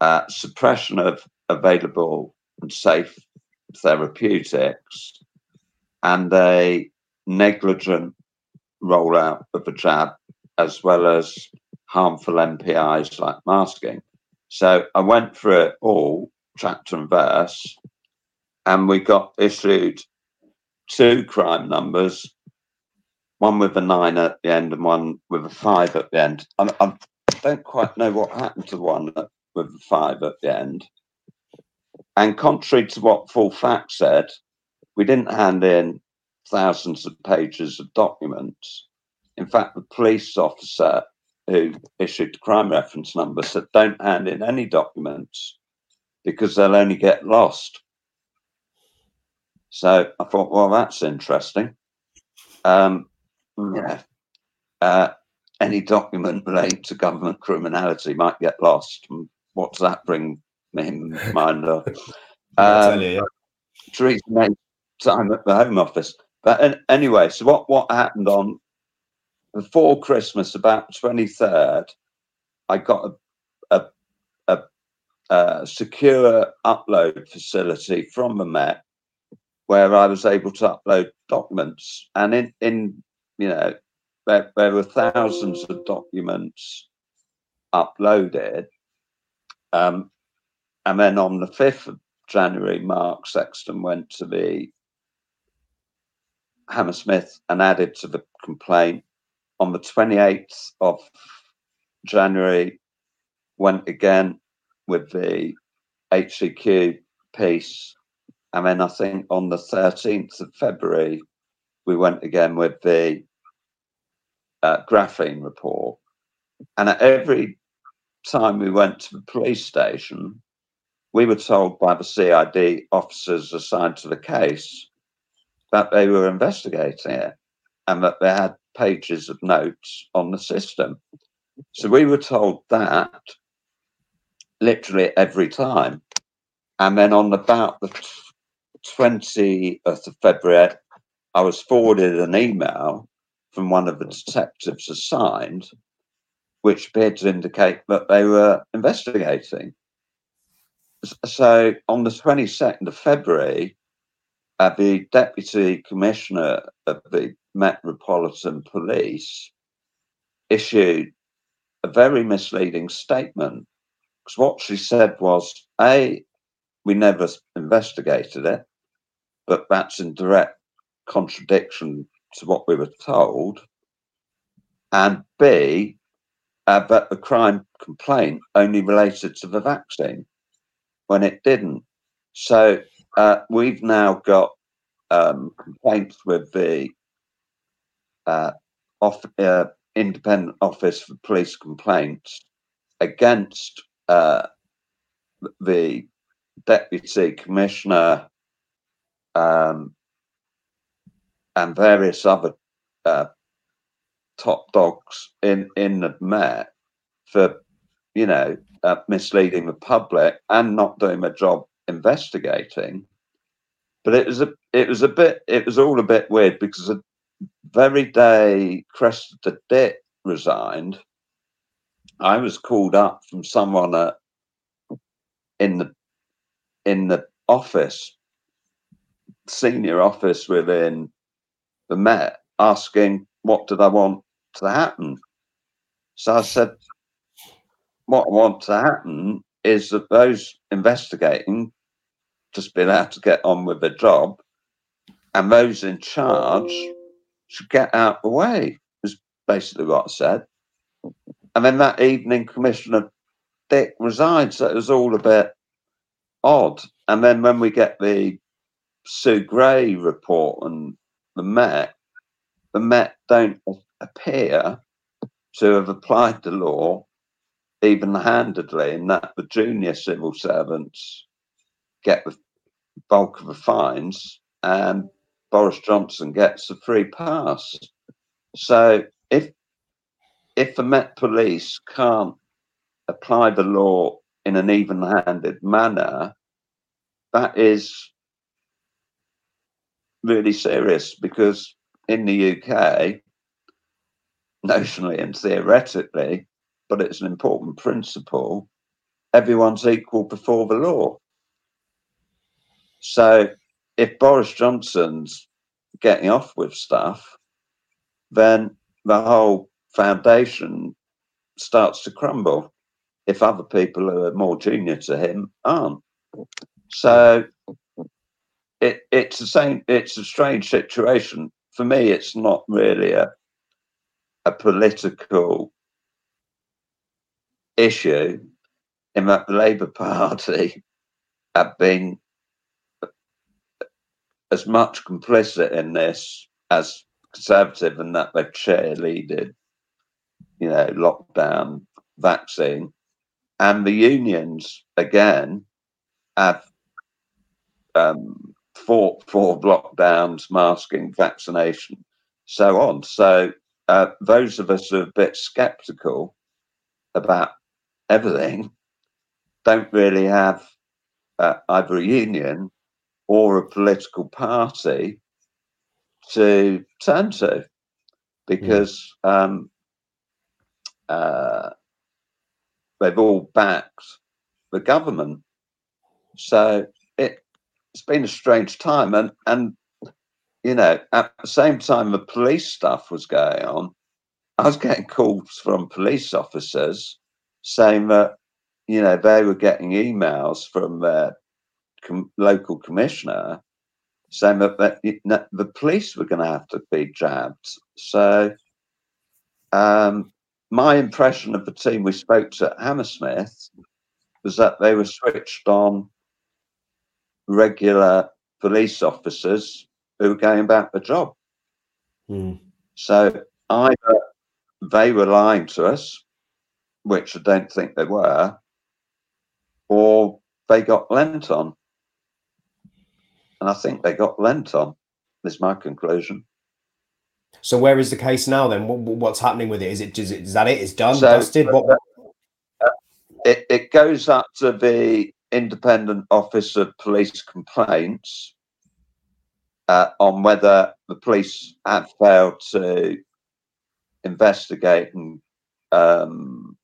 B: uh, suppression of available and safe therapeutics, and a negligent rollout of the jab, as well as harmful NPIs like masking. So I went through it all, chapter and verse, and we got issued two crime numbers, one with a nine at the end and one with a five at the end. I, don't quite know what happened to the one with the five at the end. And contrary to what Full Fact said, we didn't hand in thousands of pages of documents. In fact, the police officer who issued the crime reference number said, don't hand in any documents because they'll only get lost. So I thought, well, that's interesting. Um, yeah. Uh, any document relating to government criminality might get lost what does that bring me in mind of? (laughs) Um, you, yeah. Theresa May time at the Home Office. But anyway, so what, what happened on before Christmas, about 23rd, I got a, a, a, a secure upload facility from the Met where I was able to upload documents. And in, in you know, there, there were thousands of documents uploaded. Um, and then on the 5th of January, Mark Sexton went to the Hammersmith and added to the complaint. On the 28th of January, went again with the HCQ piece. And then I think on the 13th of February, we went again with the uh, graphene report. And at every time we went to the police station, we were told by the CID officers assigned to the case that they were investigating it and that they had pages of notes on the system. So we were told that literally every time. And then on about the 20th of February, I was forwarded an email from one of the detectives assigned which appeared to indicate that they were investigating. So on the 22nd of February, uh, the Deputy Commissioner of the Metropolitan Police issued a very misleading statement. Because what she said was A, we never investigated it, but that's in direct contradiction to what we were told. And B, uh, but the crime complaint only related to the vaccine when it didn't. So uh, we've now got um, complaints with the uh, off, uh, Independent Office for Police Complaints against uh, the Deputy Commissioner um, and various other uh, top dogs in in the Met for you know uh, misleading the public and not doing a job investigating. But it was a it was a bit it was all a bit weird because the very day Cressida Dick resigned, I was called up from someone at, in the in the office, senior office within the Met, asking what did I want to happen. So I said, what I want to happen is that those investigating just be allowed to get on with the job, and those in charge should get out of the way. Was basically what I said. And then that evening, Commissioner Dick resigned, so it was all a bit odd. And then when we get the Sue Gray report and the Met, the Met don't appear to have applied the law even handedly, in that the junior civil servants get the bulk of the fines and Boris Johnson gets a free pass. So if if the Met Police can't apply the law in an even-handed manner, that is really serious because in the UK, notionally and theoretically, but it's an important principle, everyone's equal before the law. So if Boris Johnson's getting off with stuff, then the whole foundation starts to crumble if other people who are more junior to him aren't. So it, it's the same, it's a strange situation. For me, it's not really a a political issue in that the Labour (laughs) Party have been as much complicit in this as Conservative and that they've cheerleaded, you know, lockdown, vaccine. And the unions, again, have um, fought for lockdowns, masking, vaccination, so on. So uh, those of us who are a bit skeptical about everything don't really have uh, either a union or a political party to turn to because um, uh, they've all backed the government. So it, it's been a strange time. And, and, you know, at the same time the police stuff was going on, I was getting calls from police officers saying that you know they were getting emails from their com- local commissioner saying that, that the police were going to have to be jabbed. So um, my impression of the team we spoke to at Hammersmith was that they were switched on regular police officers who were going about the job. Mm. So either they were lying to us which I don't think they were, or they got lent on. And I think they got lent on, is my conclusion.
A: So where is the case now then? What's happening with it? Is it is, it, is that it? It's done, so, dusted? What?
B: Uh, it, it goes up to the Independent Office of Police Complaints uh, on whether the police have failed to investigate and um,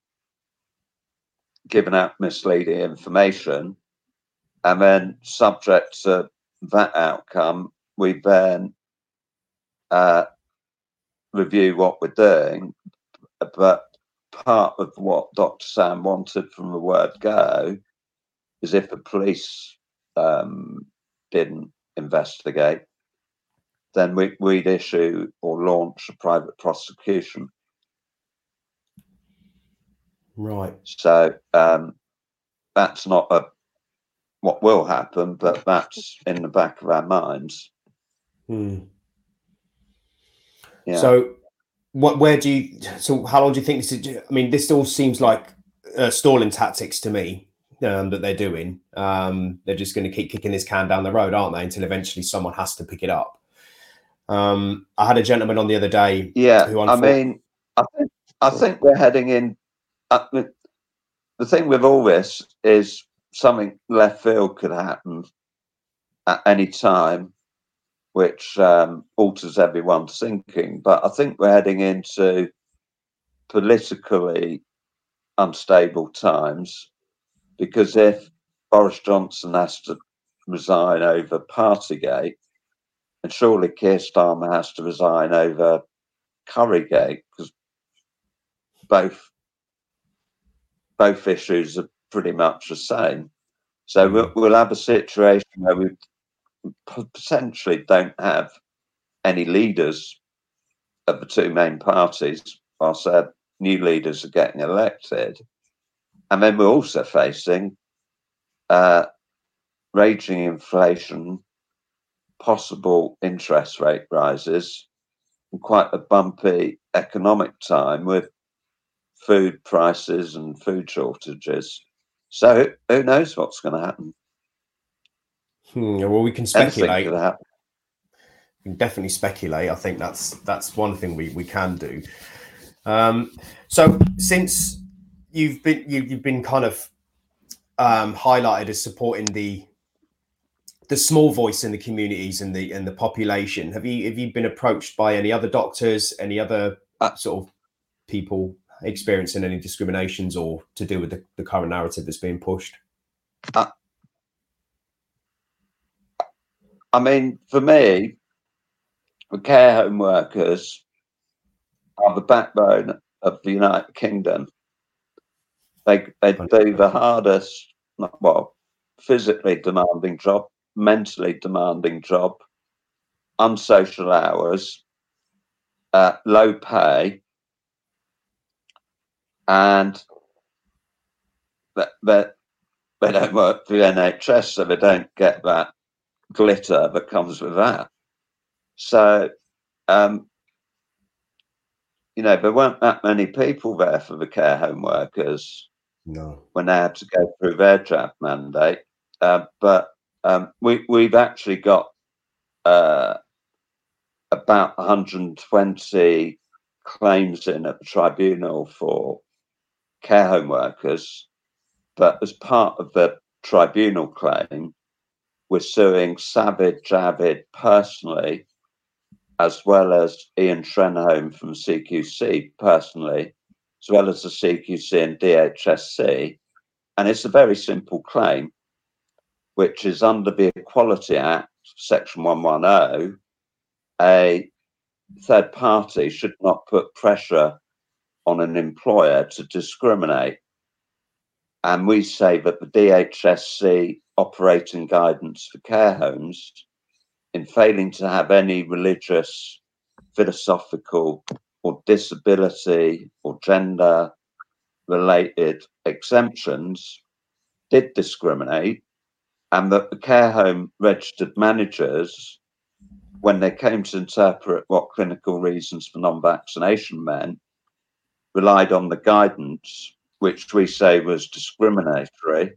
B: given out misleading information. And then, subject to that outcome, we then uh, review what we're doing. But part of what Dr. Sam wanted from the word go is if the police um, didn't investigate, then we, would issue or launch a private prosecution.
A: Right.
B: So um, that's not a what will happen, but that's in the back of our minds.
A: Hmm. Yeah. So, what? Where do you? So, how long do you think this is? I mean, this all seems like uh, stalling tactics to me um, that they're doing. Um, they're just going to keep kicking this can down the road, aren't they? Until eventually someone has to pick it up. Um, I had a gentleman on the other day.
B: Yeah, who I mean, I think I think we're heading in. Uh, the thing with all this is something left field could happen at any time, which um, alters everyone's thinking. But I think we're heading into politically unstable times because if Boris Johnson has to resign over Partygate, and surely Keir Starmer has to resign over Currygate because both both issues are pretty much the same. So we'll, we'll have a situation where we potentially don't have any leaders of the two main parties, whilst their new leaders are getting elected. And then we're also facing uh, raging inflation, possible interest rate rises, and quite a bumpy economic time with food prices and food shortages. So who knows what's going to happen?
A: Hmm, well, we can speculate. We can definitely speculate. I think that's that's one thing we, we can do. Um, so since you've been you, have been kind of um, highlighted as supporting the the small voice in the communities and the and the population. Have you have you been approached by any other doctors, any other uh, sort of people experiencing any discriminations or to do with the, the current narrative that's being pushed? Uh,
B: I mean, for me, the care home workers are the backbone of the United Kingdom. They they do the hardest, well, physically demanding job, mentally demanding job, unsocial hours, uh, low pay, and that that they don't work for the NHS, so they don't get that glitter that comes with that. So, um, you know, there weren't that many people there for the care home workers.
A: No.
B: When they had to go through their draft mandate, uh, but um, we we've actually got uh, about 120 claims in at the tribunal for care home workers, but as part of the tribunal claim, we're suing Sajid Javid personally, as well as Ian Trenholm from CQC personally, as well as the CQC and DHSC. And it's a very simple claim, which is under the Equality Act, Section 110, a third party should not put pressure on an employer to discriminate. And we say that the DHSC operating guidance for care homes, in failing to have any religious, philosophical, or disability or gender related exemptions, did discriminate, and that the care home registered managers, when they came to interpret what clinical reasons for non vaccination meant, relied on the guidance, which we say was discriminatory,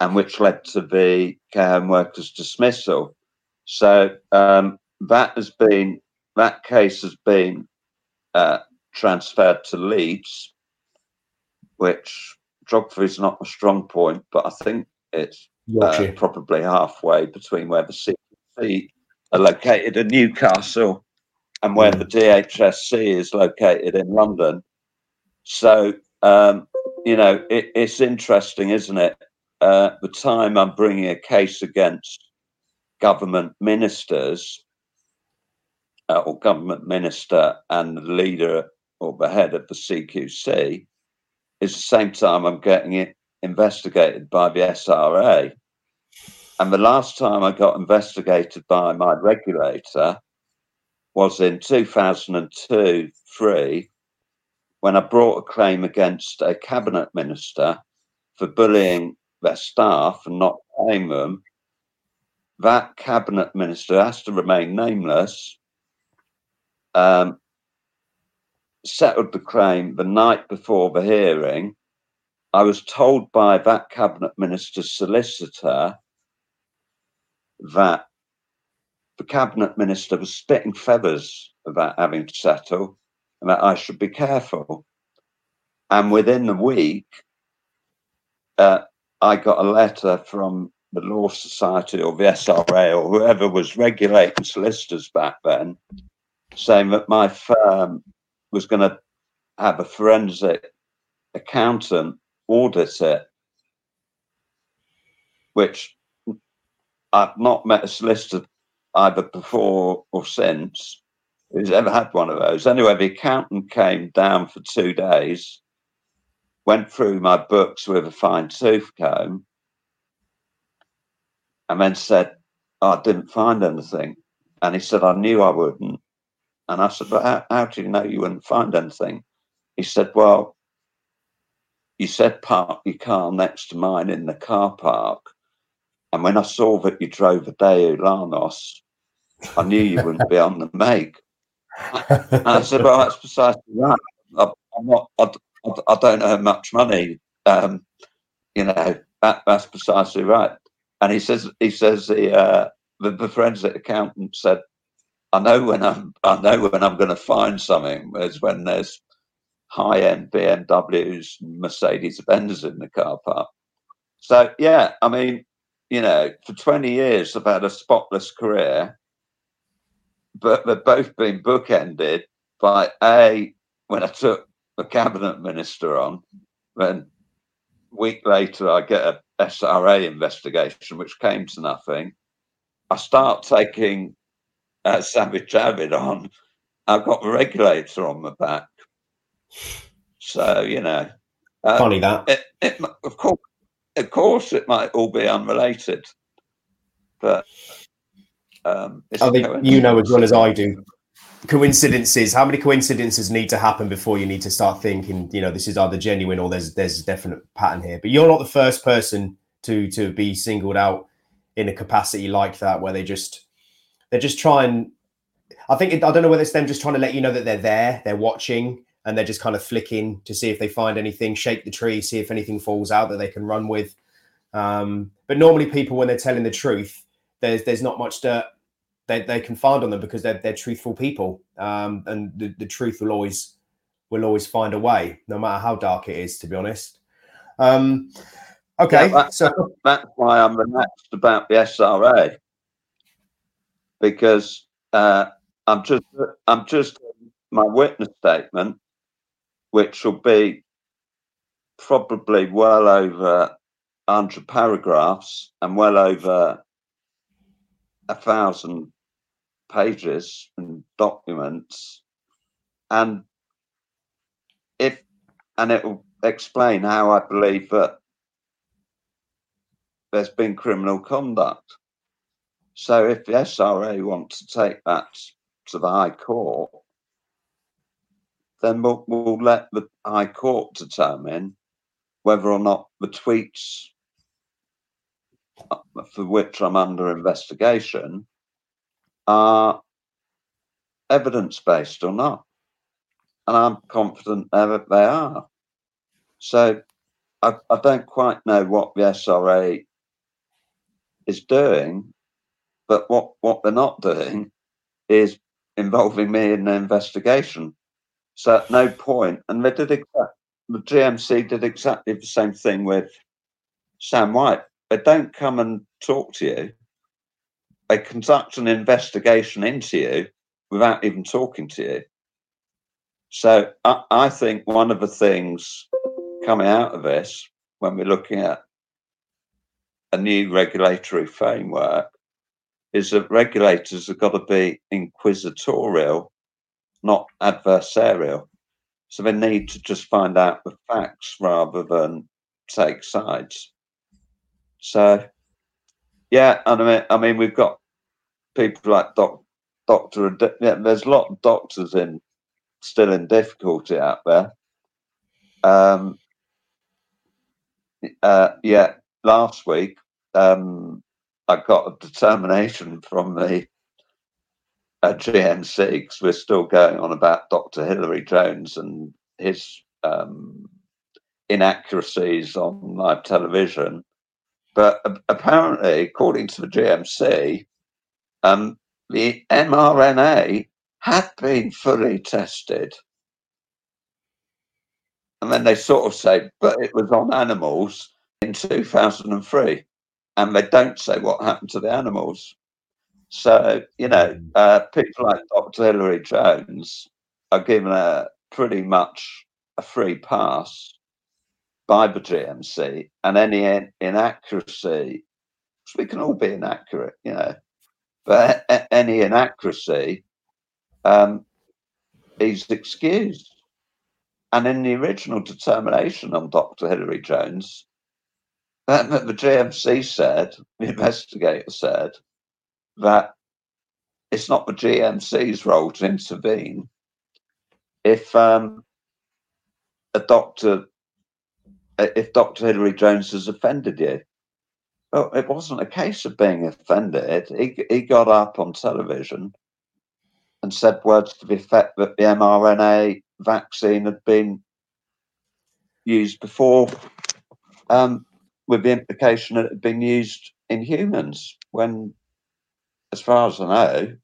B: and which led to the care home workers' dismissal. So um, that has been that case has been uh, transferred to Leeds, which geography is not a strong point, but I think it's uh, probably halfway between where the CC are located in Newcastle and where the DHSC is located in London. So, um, you know, it, it's interesting, isn't it? Uh, the time I'm bringing a case against government ministers uh, or government minister and the leader or the head of the CQC is the same time I'm getting it investigated by the SRA. And the last time I got investigated by my regulator was in 2002 3 when I brought a claim against a cabinet minister for bullying their staff and not paying them, that cabinet minister has to remain nameless. Um, settled the claim the night before the hearing. I was told by that cabinet minister's solicitor that the cabinet minister was spitting feathers about having to settle and that I should be careful. And within the week, uh, I got a letter from the Law Society or the SRA or whoever was regulating solicitors back then saying that my firm was going to have a forensic accountant audit it, which I've not met a solicitor either before or since who's ever had one of those. Anyway, the accountant came down for two days, went through my books with a fine tooth comb, and then said, oh, I didn't find anything. And he said, I knew I wouldn't. And I said, But how, how do you know you wouldn't find anything? He said, Well, you said park your car next to mine in the car park. And when I saw that you drove a Daewoo Lanos, I knew you wouldn't be on the make. (laughs) And I said, Well, that's precisely right. I, am not, I, I, don't earn much money. Um, you know, that, that's precisely right. And he says, he says the, uh, the, the forensic accountant said, I know when I'm I know when I'm going to find something is when there's high end BMWs, Mercedes Benz in the car park. So yeah, I mean, you know, for 20 years I've had a spotless career, but they've both been bookended by a when I took a cabinet minister on, then a week later I get a SRA investigation which came to nothing. I start taking uh, Sajid Javid on, I've got the regulator on my back. So you know,
A: um, funny that.
B: It, it, of course, of course, it might all be unrelated, but um,
A: I think you know as well as I do. Coincidences. How many coincidences need to happen before you need to start thinking? You know, this is either genuine or there's there's a definite pattern here. But you're not the first person to to be singled out in a capacity like that, where they just they're just trying. I think it, I don't know whether it's them just trying to let you know that they're there, they're watching, and they're just kind of flicking to see if they find anything, shake the tree, see if anything falls out that they can run with. Um, but normally, people when they're telling the truth, there's there's not much dirt they, they can find on them because they're they're truthful people, um, and the, the truth will always will always find a way, no matter how dark it is. To be honest. Um, okay,
B: yeah, that's, so that's why I'm relaxed about the SRA because uh, I'm just I'm just my witness statement, which will be probably well over 100 paragraphs and well over a thousand pages and documents. And if and it will explain how I believe that there's been criminal conduct. So if the SRA want to take that to the High Court, then we'll, we'll let the High Court determine whether or not the tweets uh, for which I'm under investigation are evidence based or not. And I'm confident that they are. So I, I don't quite know what the SRA is doing but what, what they're not doing is involving me in the investigation. So at no point, and they did exact, the GMC did exactly the same thing with Sam White. They don't come and talk to you. They conduct an investigation into you without even talking to you. So I, I think one of the things coming out of this, when we're looking at a new regulatory framework, is that regulators have got to be inquisitorial, not adversarial. So they need to just find out the facts rather than take sides. So, yeah, and I mean, I mean, we've got people like doc, Doctor. Yeah, there's a lot of doctors in still in difficulty out there. Um, uh, yeah, last week, um, I got a determination from the uh, GMC we're still going on about Dr. Hilary Jones and his um, inaccuracies on live television. But apparently, according to the GMC, um, the mRNA had been fully tested. And then they sort of say, but it was on animals in 2003. And they don't say what happened to the animals. So, you know, hmm. uh, people like Dr. Hilary Jones are given a pretty much a free pass by the GMC, and any in- inaccuracy, we can all be inaccurate, you know, but a- any inaccuracy um, is excused. And in the original determination on Dr. Hilary Jones, that the GMC said, the investigator said, that it's not the GMC's role to intervene if um, a doctor, if Dr. Hilary Jones has offended you. Well, it wasn't a case of being offended. He, he got up on television and said words to the effect that the mRNA vaccine had been used before, um, with the implication that it had been used in humans when as far as I know,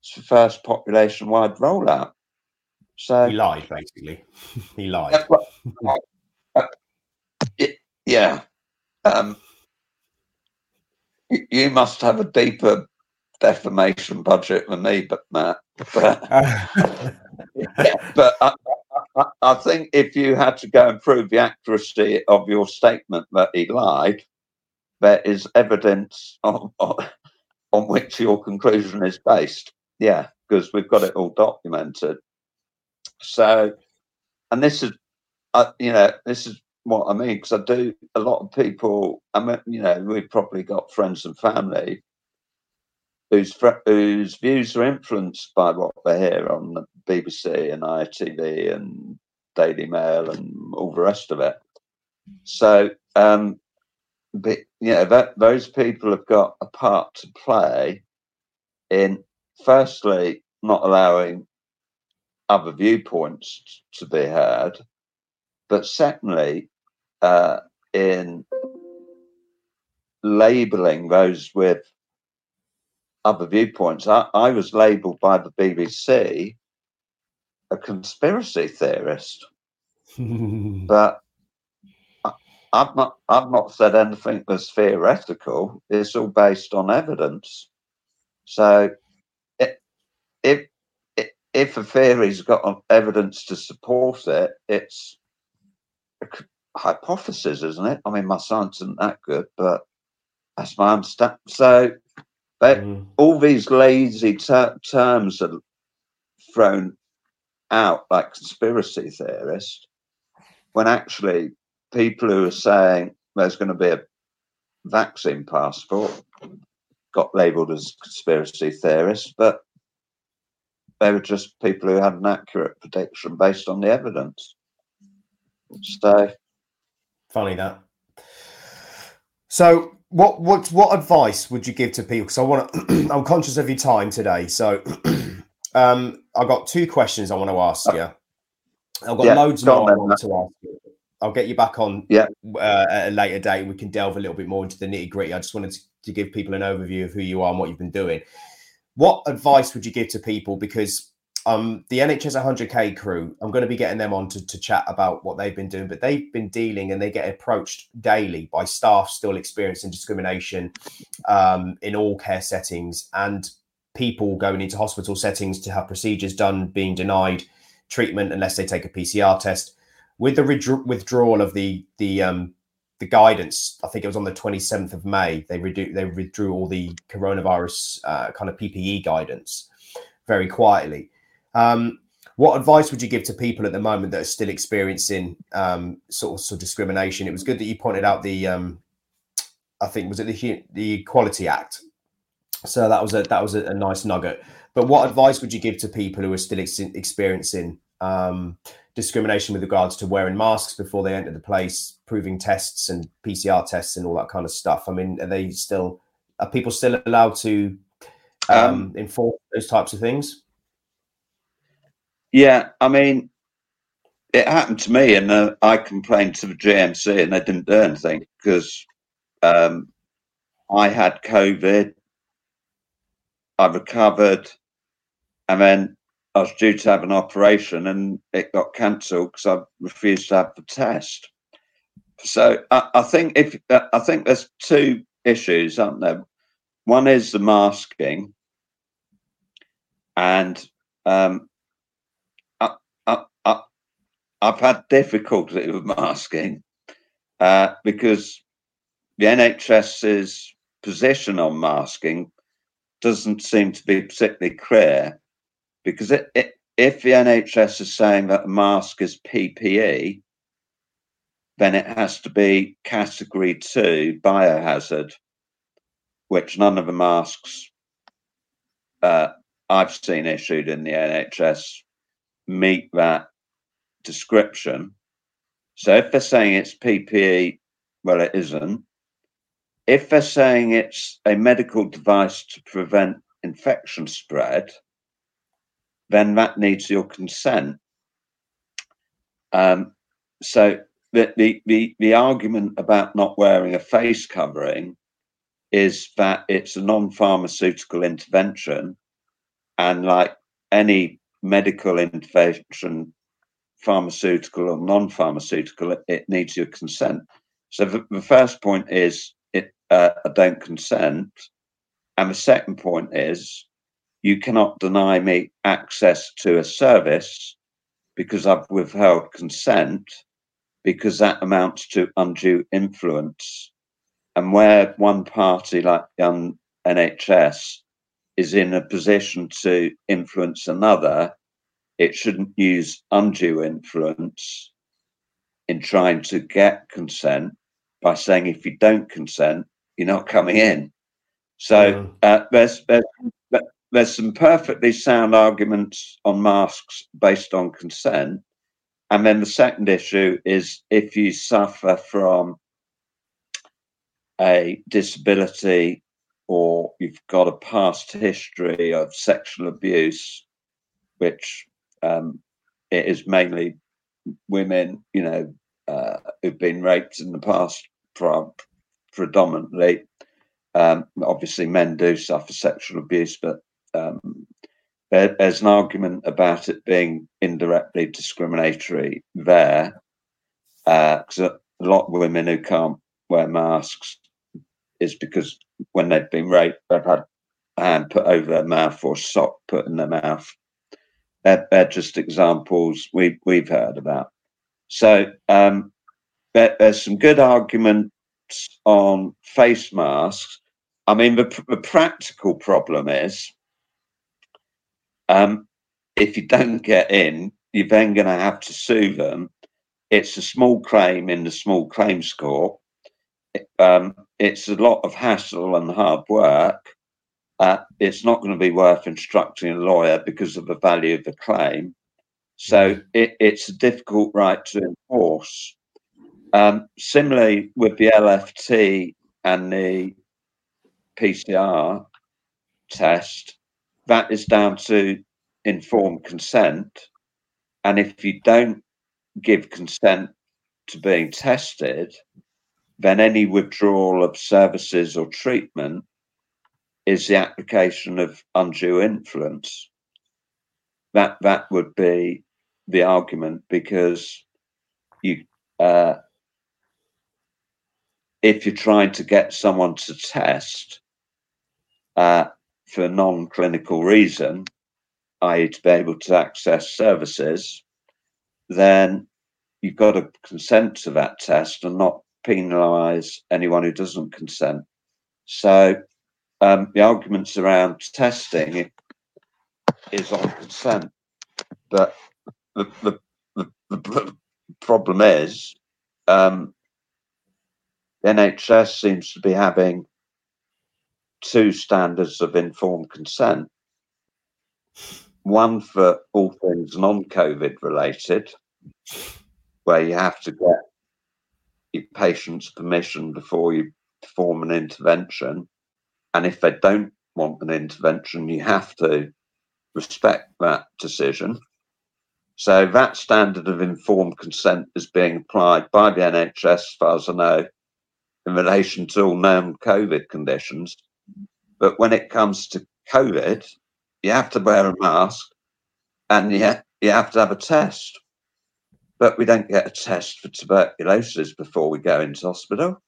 B: it's the first population wide rollout. So
A: he lied, basically. (laughs) he lied.
B: Uh, yeah. Um, you must have a deeper defamation budget than me, but Matt. But, (laughs) yeah, but I, I, I, think if you had to go and prove the accuracy of your statement that he lied, there is evidence of, of, on which your conclusion is based. Yeah, because we've got it all documented. So, and this is, uh, you know, this is what I mean because I do a lot of people. I mean, you know, we've probably got friends and family whose whose views are influenced by what they hear on the BBC and ITV and Daily Mail and all the rest of it. So, um, but you know that those people have got a part to play in firstly not allowing other viewpoints to be heard but secondly uh, in labeling those with other viewpoints. I, I was labeled by the bbc a conspiracy theorist. (laughs) But I've not I've not said anything that's theoretical. It's all based on evidence. So if if if a theory's got evidence to support it, it's a hypothesis, isn't it? I mean, my science isn't that good, but that's my understanding. So, but mm. all these lazy ter- terms are thrown out like conspiracy theorists, when actually people who are saying there's going to be a vaccine passport got labelled as conspiracy theorists, but they were just people who had an accurate prediction based on the evidence. So
A: funny that. So what what what advice would you give to people? Because I want (clears throat) to, I'm conscious of your time today. So (clears throat) um, I've got two questions I want to ask you. I've got yeah, loads more I want to ask you. I'll get you back on
B: yeah.
A: Uh, at a later date. We can delve a little bit more into the nitty gritty. I just wanted to, to give people an overview of who you are and what you've been doing. What advice would you give to people? Because um, the NHS 100K crew, I'm going to be getting them on to, to chat about what they've been doing, but they've been dealing and they get approached daily by staff still experiencing discrimination um, in all care settings and people going into hospital settings to have procedures done being denied treatment unless they take a PCR test with the withdrawal of the the um, the guidance, I think it was on the 27th of May, they redu- they withdrew all the coronavirus uh, kind of PPE guidance very quietly. Um, what advice would you give to people at the moment that are still experiencing um, sort, of, sort of discrimination? It was good that you pointed out the, um, I think was it the the Equality Act. So that was a that was a, a nice nugget. But what advice would you give to people who are still ex- experiencing um, discrimination with regards to wearing masks before they enter the place, proving tests and PCR tests and all that kind of stuff. I mean, are they still are people still allowed to um, um, enforce those types of things?
B: Yeah, I mean, it happened to me, and uh, I complained to the GMC, and they didn't do anything because um, I had COVID. I recovered, and then I was due to have an operation, and it got cancelled because I refused to have the test. So I, I think if I think there's two issues, aren't there? One is the masking, and um, I, I, I, I've had difficulty with masking uh, because the NHS's position on masking doesn't seem to be particularly clear. Because it, it, if the NHS is saying that a mask is PPE, then it has to be category two biohazard, which none of the masks uh, I've seen issued in the NHS meet that description. So if they're saying it's PPE, well, it isn't. If they're saying it's a medical device to prevent infection spread, then that needs your consent. Um, so the, the, the, the argument about not wearing a face covering is that it's a non-pharmaceutical intervention and like any medical intervention pharmaceutical or non-pharmaceutical it needs your consent so the, the first point is it uh, I don't consent and the second point is you cannot deny me access to a service because I've withheld consent because that amounts to undue influence and where one party like the NHS is in a position to influence another, it shouldn't use undue influence in trying to get consent by saying if you don't consent, you're not coming in. So uh, there's, there's there's some perfectly sound arguments on masks based on consent. And then the second issue is if you suffer from a disability or you've got a past history of sexual abuse, which um, it is mainly women, you know, uh, who've been raped in the past, predominantly. Um, obviously, men do suffer sexual abuse, but um, there's an argument about it being indirectly discriminatory there, because uh, a lot of women who can't wear masks is because when they've been raped, they've had a hand put over their mouth or sock put in their mouth. They're, they're just examples we, we've heard about. So um, there, there's some good arguments on face masks. I mean, the, the practical problem is um, if you don't get in, you're then going to have to sue them. It's a small claim in the small claims court um, it's a lot of hassle and hard work. Uh, it's not going to be worth instructing a lawyer because of the value of the claim. So it, it's a difficult right to enforce. Um, similarly, with the LFT and the PCR test, that is down to informed consent. And if you don't give consent to being tested, then any withdrawal of services or treatment is the application of undue influence. That that would be the argument because you uh, if you're trying to get someone to test uh, for non-clinical reason, i.e., to be able to access services, then you've got to consent to that test and not penalise anyone who doesn't consent. So um, the arguments around testing is on consent, but the the, the, the problem is um, NHS seems to be having two standards of informed consent. One for all things non-COVID related, where you have to get your patient's permission before you perform an intervention. And if they don't want an intervention, you have to respect that decision. So that standard of informed consent is being applied by the NHS, as far as I know, in relation to all known COVID conditions. But when it comes to COVID, you have to wear a mask and you, you have to have a test. But we don't get a test for tuberculosis before we go into hospital,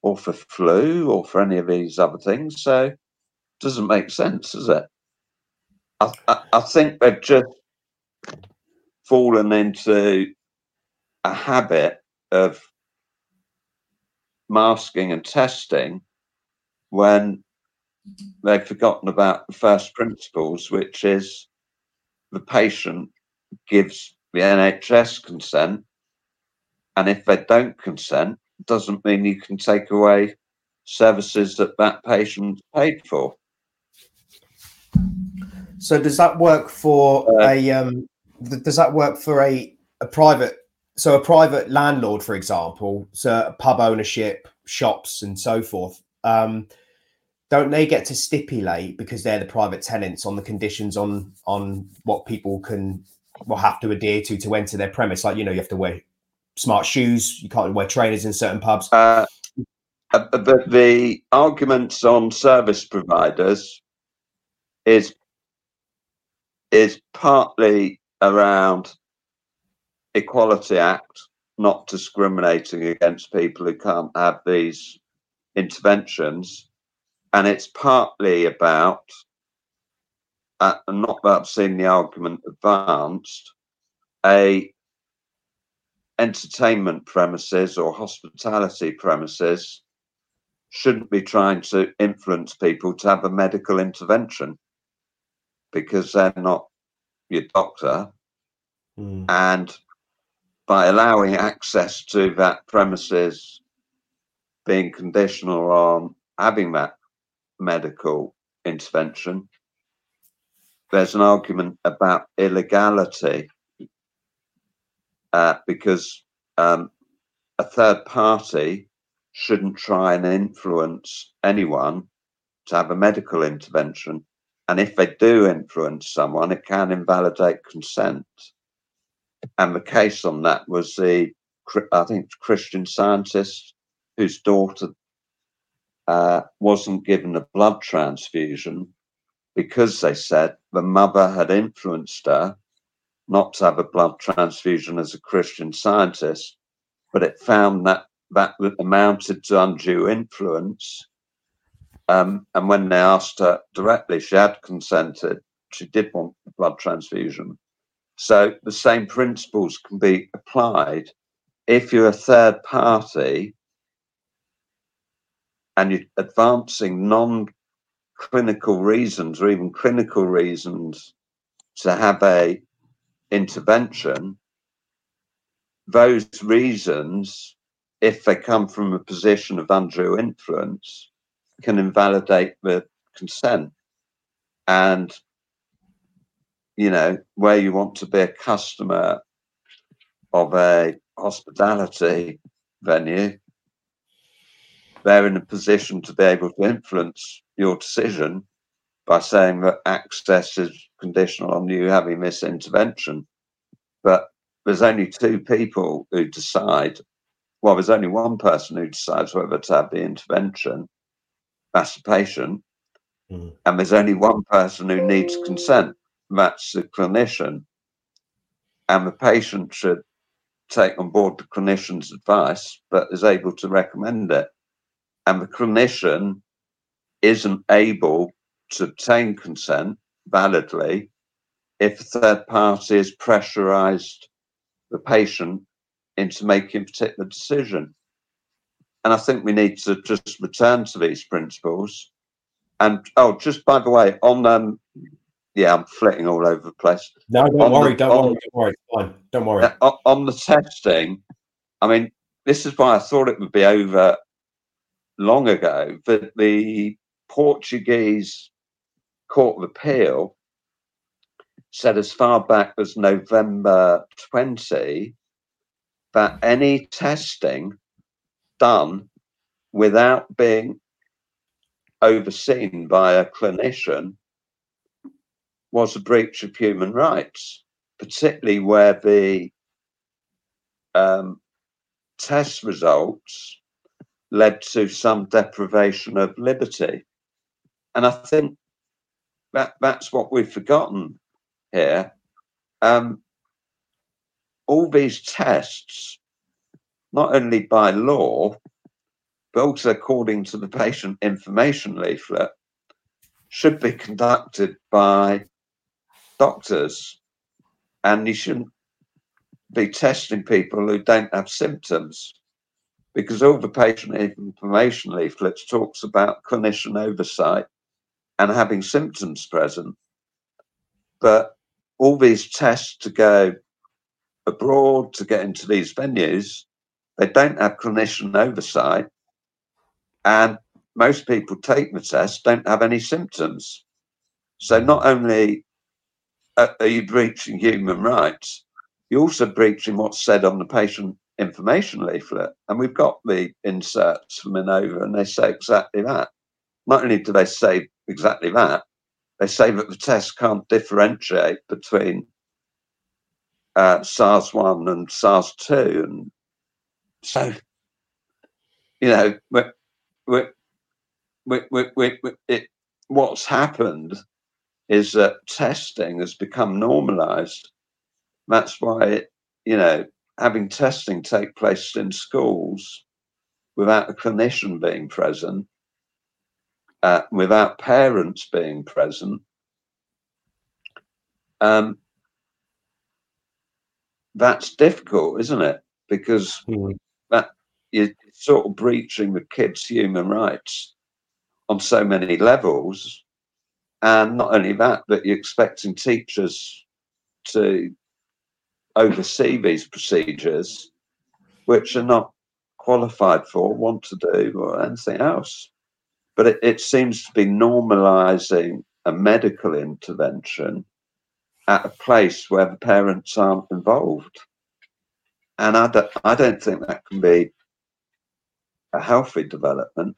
B: or for flu, or for any of these other things. So it doesn't make sense, does it? I, I, I think they've just fallen into a habit of masking and testing when they've forgotten about the first principles, which is the patient gives the NHS consent, and if they don't consent, doesn't mean you can take away services that that patient paid for.
A: So does that work for uh, a um, does that work for a, a private so a private landlord for example so pub ownership shops and so forth um, don't they get to stipulate because they're the private tenants on the conditions on on what people can will have to adhere to to enter their premise like you know you have to wear smart shoes you can't wear trainers in certain pubs uh,
B: uh the arguments on service providers is is partly around Equality Act, not discriminating against people who can't have these interventions. And it's partly about, uh, not that I've the argument advanced, a entertainment premises or hospitality premises shouldn't be trying to influence people to have a medical intervention because they're not your doctor. Mm. And by allowing access to that premises being conditional on having that medical intervention, there's an argument about illegality uh, because um, a third party shouldn't try and influence anyone to have a medical intervention and if they do influence someone, it can invalidate consent. And the case on that was the, I think, Christian scientist whose daughter uh, wasn't given a blood transfusion because they said the mother had influenced her not to have a blood transfusion as a Christian scientist, but it found that that amounted to undue influence um, and when they asked her directly, she had consented. She did want a blood transfusion. So the same principles can be applied if you're a third party and advancing non clinical reasons or even clinical reasons to have a intervention those reasons if they come from a position of undue influence can invalidate the consent. And, you know, where you want to be a customer of a hospitality venue, they're in a position to be able to influence your decision by saying that access is conditional on you having this intervention. But there's only two people who decide, well, there's only one person who decides whether to have the intervention, that's the patient. Mm. And there's only one person who needs consent, that's the clinician. And the patient should take on board the clinician's advice, but is able to recommend it. And the clinician isn't able to obtain consent validly if a third party has pressurized the patient into making a particular decision. And I think we need to just return to these principles. And oh, just by the way, on um, yeah, I'm flitting all over the place.
A: No, don't on worry, the, don't on, worry, don't worry, fine, don't worry.
B: Uh, on the testing, I mean, this is why I thought it would be over long ago. That the Portuguese Court of Appeal said as far back as November 20 that any testing done without being overseen by a clinician was a breach of human rights, particularly where the um, test results led to some deprivation of liberty. And I think that that's what we've forgotten here. Um, all these tests, not only by law, but also according to the patient information leaflet, should be conducted by doctors. And you shouldn't be testing people who don't have symptoms because all the patient information leaflets talks about clinician oversight and having symptoms present. But all these tests to go abroad to get into these venues, they don't have clinician oversight. And most people take the test, don't have any symptoms. So not only are you breaching human rights, you're also breaching what's said on the patient information leaflet. And we've got the inserts from Innova, and they say exactly that. Not only do they say exactly that, they say that the test can't differentiate between uh, SARS 1 and SARS 2. And so, you know, we're, we're, we're, it, what's happened is that testing has become normalized. That's why, it, you know, having testing take place in schools without a clinician being present, uh, without parents being present, um, that's difficult, isn't it? Because mm. that you're sort of breaching the kids' human rights on so many levels. And not only that, but you're expecting teachers to oversee these procedures, which are not qualified for, want to do, or anything else. But it, it seems to be normalizing a medical intervention at a place where the parents aren't involved. And I don't, I don't think that can be a healthy development.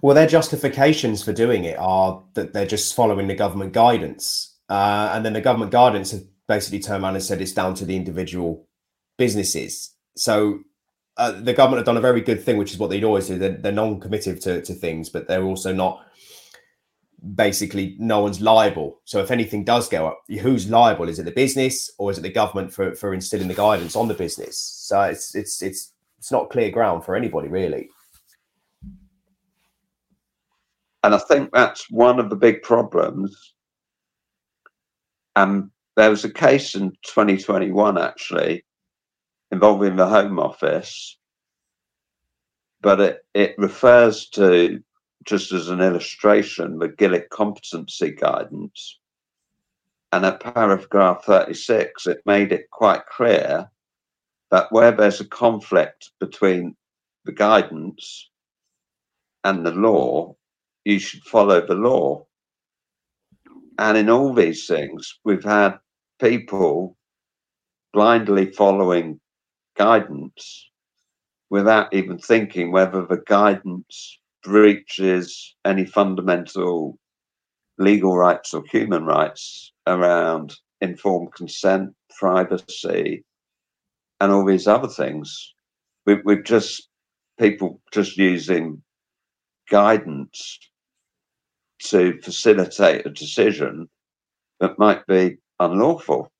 A: Well, their justifications for doing it are that they're just following the government guidance. Uh, and then the government guidance have basically turned around and said it's down to the individual businesses. So uh, the government have done a very good thing, which is what they'd always do. They're, they're non-committive to, to things, but they're also not basically no one's liable. So if anything does go up, who's liable? Is it the business or is it the government for, for instilling the guidance on the business? So it's it's it's it's not clear ground for anybody really.
B: And I think that's one of the big problems. And there was a case in 2021 actually involving the Home Office, but it, it refers to just as an illustration, the Gillick competency guidance. And at paragraph 36, it made it quite clear that where there's a conflict between the guidance and the law, you should follow the law. And in all these things, we've had people blindly following guidance without even thinking whether the guidance breaches any fundamental legal rights or human rights around informed consent, privacy, and all these other things. We, we've just people just using guidance to facilitate a decision that might be unlawful,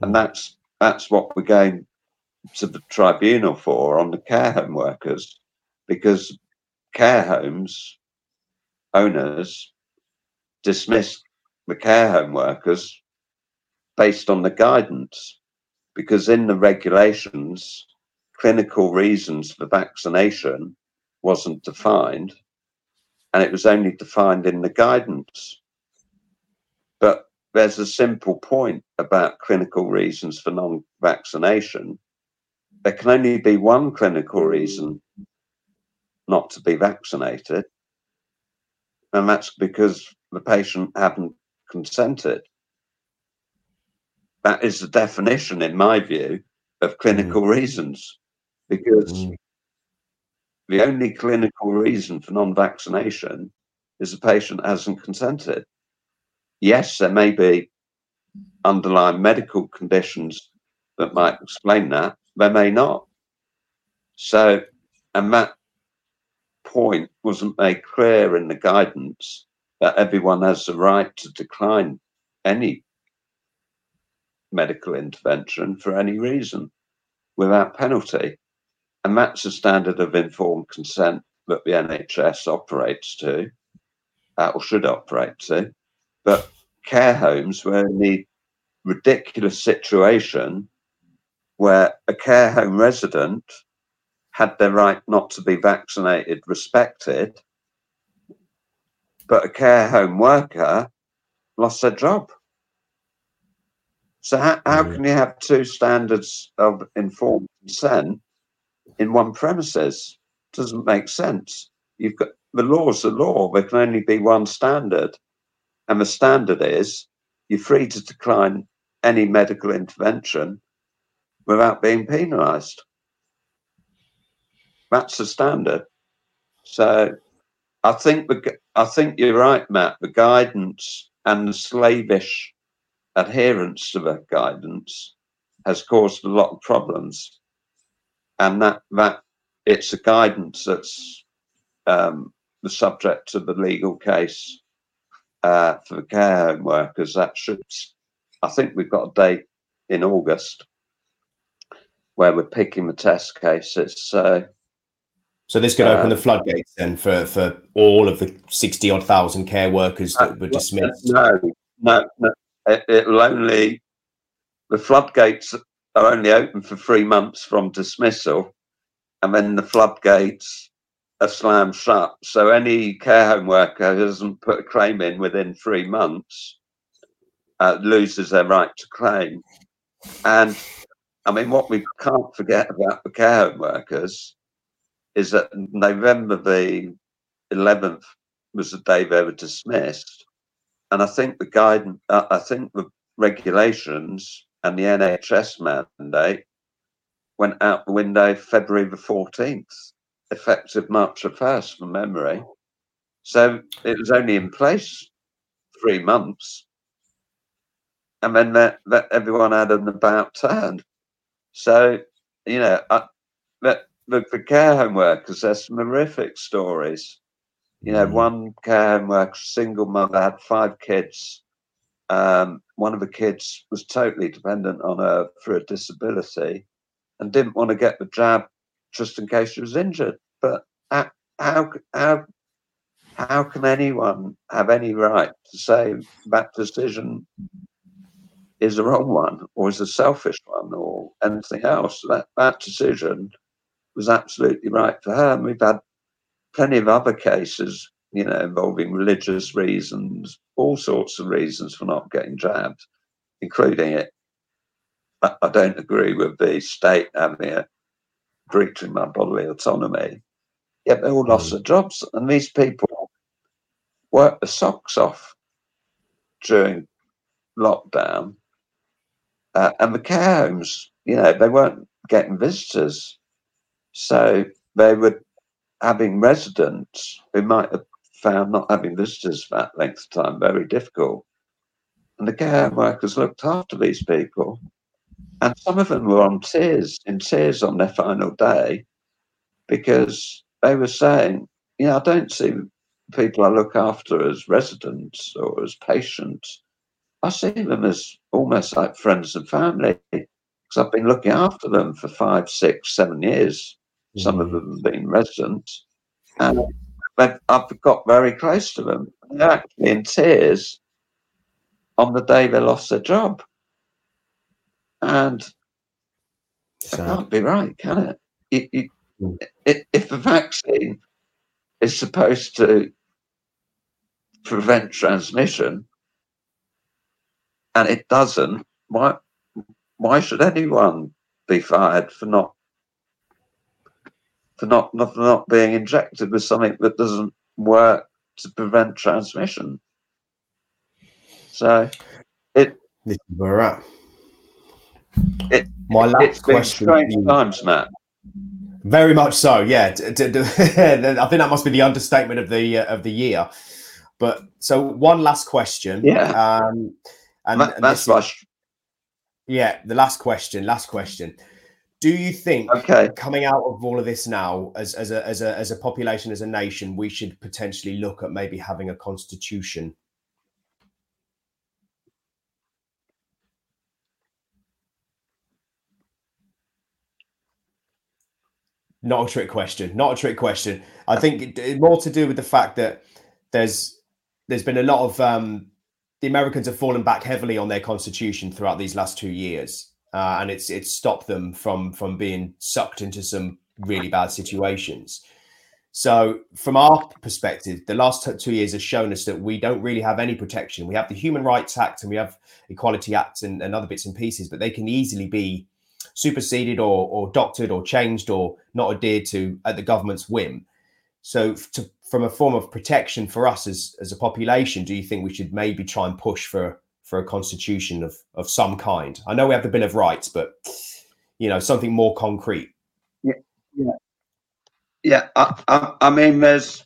B: and hmm. that's that's what we're going to the tribunal for on the care home workers, because care homes owners dismissed the care home workers based on the guidance because in the regulations clinical reasons for vaccination wasn't defined and it was only defined in the guidance there's a simple point about clinical reasons for non-vaccination there can only be one clinical reason not to be vaccinated. And that's because the patient hadn't consented. that is the definition, in my view, of clinical mm. reasons, because mm. the only clinical reason for non-vaccination is the patient hasn't consented. Yes, there may be underlying medical conditions that might explain that. There may not. So, and that point wasn't made clear in the guidance that everyone has the right to decline any medical intervention for any reason without penalty. And that's the standard of informed consent that the NHS operates to, or should operate to. But care homes were in the ridiculous situation where a care home resident had their right not to be vaccinated respected, but a care home worker lost their job. So how, how can you have two standards of informed consent in one premises? Doesn't make sense. You've got the law's the law. There can only be one standard, and the standard is you're free to decline any medical intervention without being penalised. That's the standard. So I think the, I think you're right, Matt. The guidance and the slavish adherence to that guidance has caused a lot of problems, and that that it's a guidance that's um, the subject of the legal case uh, for the care home workers. That should, I think, we've got a date in August where we're picking the test cases. So.
A: So this could open the uh, floodgates then for, for all of the sixty odd thousand care workers that were dismissed.
B: No, no, no it, it'll only the floodgates are only open for three months from dismissal, and then the floodgates are slammed shut. So any care home worker who doesn't put a claim in within three months uh, loses their right to claim. And I mean, what we can't forget about the care home workers is that November the 11th was the day they were dismissed. And I think the guidance, uh, I think the regulations and the NHS mandate went out the window February the 14th, effective March the 1st from memory. So it was only in place three months. And then that, that everyone had an about turn. So, you know, I, the, the care home workers, there's some horrific stories you know, mm. one care home worker, single mother, had five kids. Um, one of the kids was totally dependent on her for a disability and didn't want to get the jab just in case she was injured. But how, how, how, can anyone have any right to say that decision is a wrong one or is a selfish one or anything else? That, that decision was absolutely right for her. And we've had plenty of other cases, you know, involving religious reasons, all sorts of reasons for not getting jabbed, including it. I don't agree with the state having a breaching my bodily autonomy. Yet they all lost mm. their jobs, and these people worked the socks off during lockdown. Uh, and the care homes, you know, they weren't getting visitors, so they were having residents who might have found not having visitors for that length of time very difficult. And the care workers looked after these people. And some of them were on tears, in tears on their final day, because they were saying, you know, I don't see people I look after as residents or as patients. I see them as almost like friends and family because I've been looking after them for five, six, seven years. Some of mm. them have been residents. And I've got very close to them. They're actually in tears on the day they lost their job. And it can't be right, can it? mm. it if the vaccine is supposed to prevent transmission and it doesn't, why why should anyone be fired for not for not, not, for not being injected with something that doesn't work to prevent transmission. So it
A: this is where we're at.
B: It,
A: My last question.
B: strange times, Matt.
A: Very much so. Yeah, (laughs) I think that must be the understatement of the uh, of the year. But so one last question.
B: Yeah.
A: Um, and, and
B: that's my
A: yeah, the last question. Last question. Do you think
B: okay.
A: coming out of all of this now, as as a as a as a population, as a nation, we should potentially look at maybe having a constitution? Not a trick question. Not a trick question. I think it, it- more to do with the fact that there's there's been a lot of um, the Americans have fallen back heavily on their constitution throughout these last two years, uh, and it's it's stopped them from from being sucked into some really bad situations. So, from our perspective, the last two years has shown us that we don't really have any protection. We have the Human Rights Act and we have Equality Act and, and other bits and pieces, but they can easily be superseded or, or doctored or changed or not adhered to at the government's whim. So, to, from a form of protection for us as, as a population, do you think we should maybe try and push for for a constitution of of some kind? I know we have the Bill of Rights, but you know something more concrete.
B: Yeah, I, I, I mean, there's.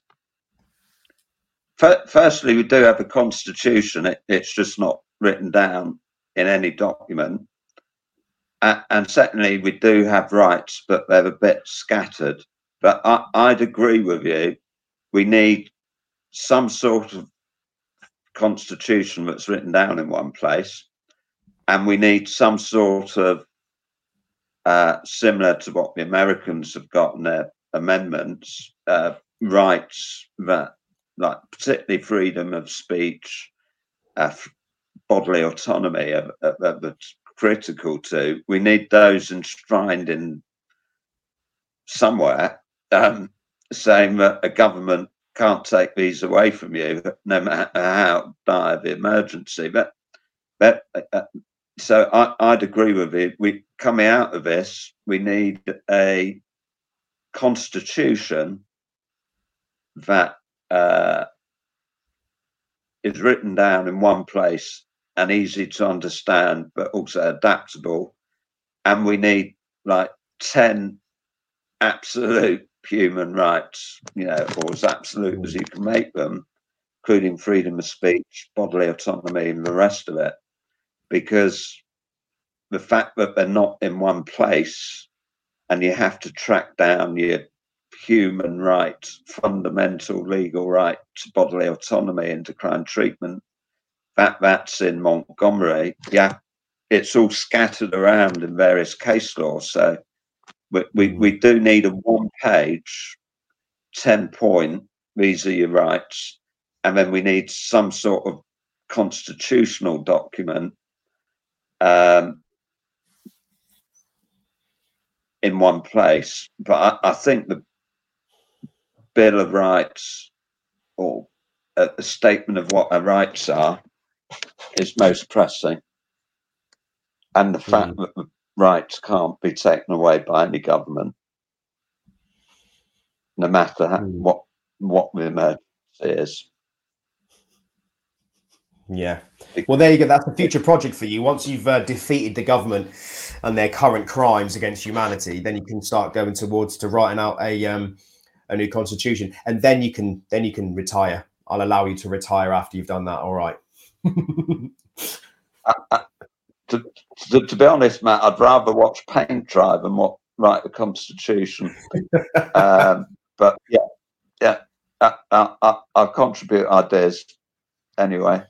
B: fir- Firstly, we do have a constitution. It, it's just not written down in any document. And secondly, we do have rights, but they're a bit scattered. But I, I'd agree with you. We need some sort of constitution that's written down in one place, and we need some sort of uh, similar to what the Americans have got in their amendments, uh, rights that, like particularly freedom of speech, uh, bodily autonomy, that's critical to. We need those enshrined in somewhere, um, saying that a government can't take these away from you, no matter how dire the emergency. But, but uh, so I, I'd agree with you. We coming out of this, we need a constitution that uh, is written down in one place and easy to understand, but also adaptable. And we need like 10 absolute human rights, you know, or as absolute as you can make them, including freedom of speech, bodily autonomy, and the rest of it. Because the fact that they're not in one place and you have to track down your human right, fundamental legal right to bodily autonomy and to crime treatment, that that's in Montgomery. Yeah, it's all scattered around in various case laws. So we, we, we do need a one page, 10 point, these are your rights. And then we need some sort of constitutional document um, in one place. But I, I think the Bill of Rights or a, a statement of what our rights are is most pressing. And the fact that the rights can't be taken away by any government, no matter how,
A: Mm.
B: what what the emergency is.
A: Yeah. Well, there you go. That's a future project for you. Once you've uh, defeated the government and their current crimes against humanity, then you can start going towards to writing out a um, a new constitution, and then you can then you can retire. I'll allow you to retire after you've done that. All right. (laughs)
B: To, to, to be honest, Matt, I'd rather watch paint dry than what write the constitution. (laughs) um, but yeah, yeah, I, I, I, I'll contribute ideas anyway.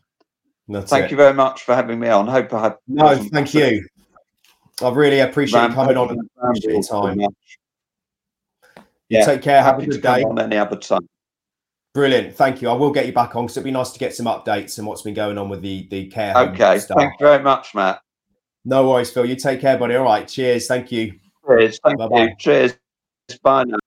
A: That's
B: Thank
A: it.
B: you very much for having me on. Hope I have.
A: No, thank you. I really appreciate you coming on. and your time. You
B: Yeah,
A: Take care. Have a
B: happy to
A: good day.
B: on any other time.
A: Brilliant. Thank you. I will get you back on because it'd be nice to get some updates and what's been going on with the the care
B: Okay,
A: stuff.
B: thank you very much, Matt.
A: No worries, Phil. You take care, buddy. All right. Cheers. Thank you.
B: Cheers. Thank
A: Bye-bye.
B: you. Cheers. Bye now.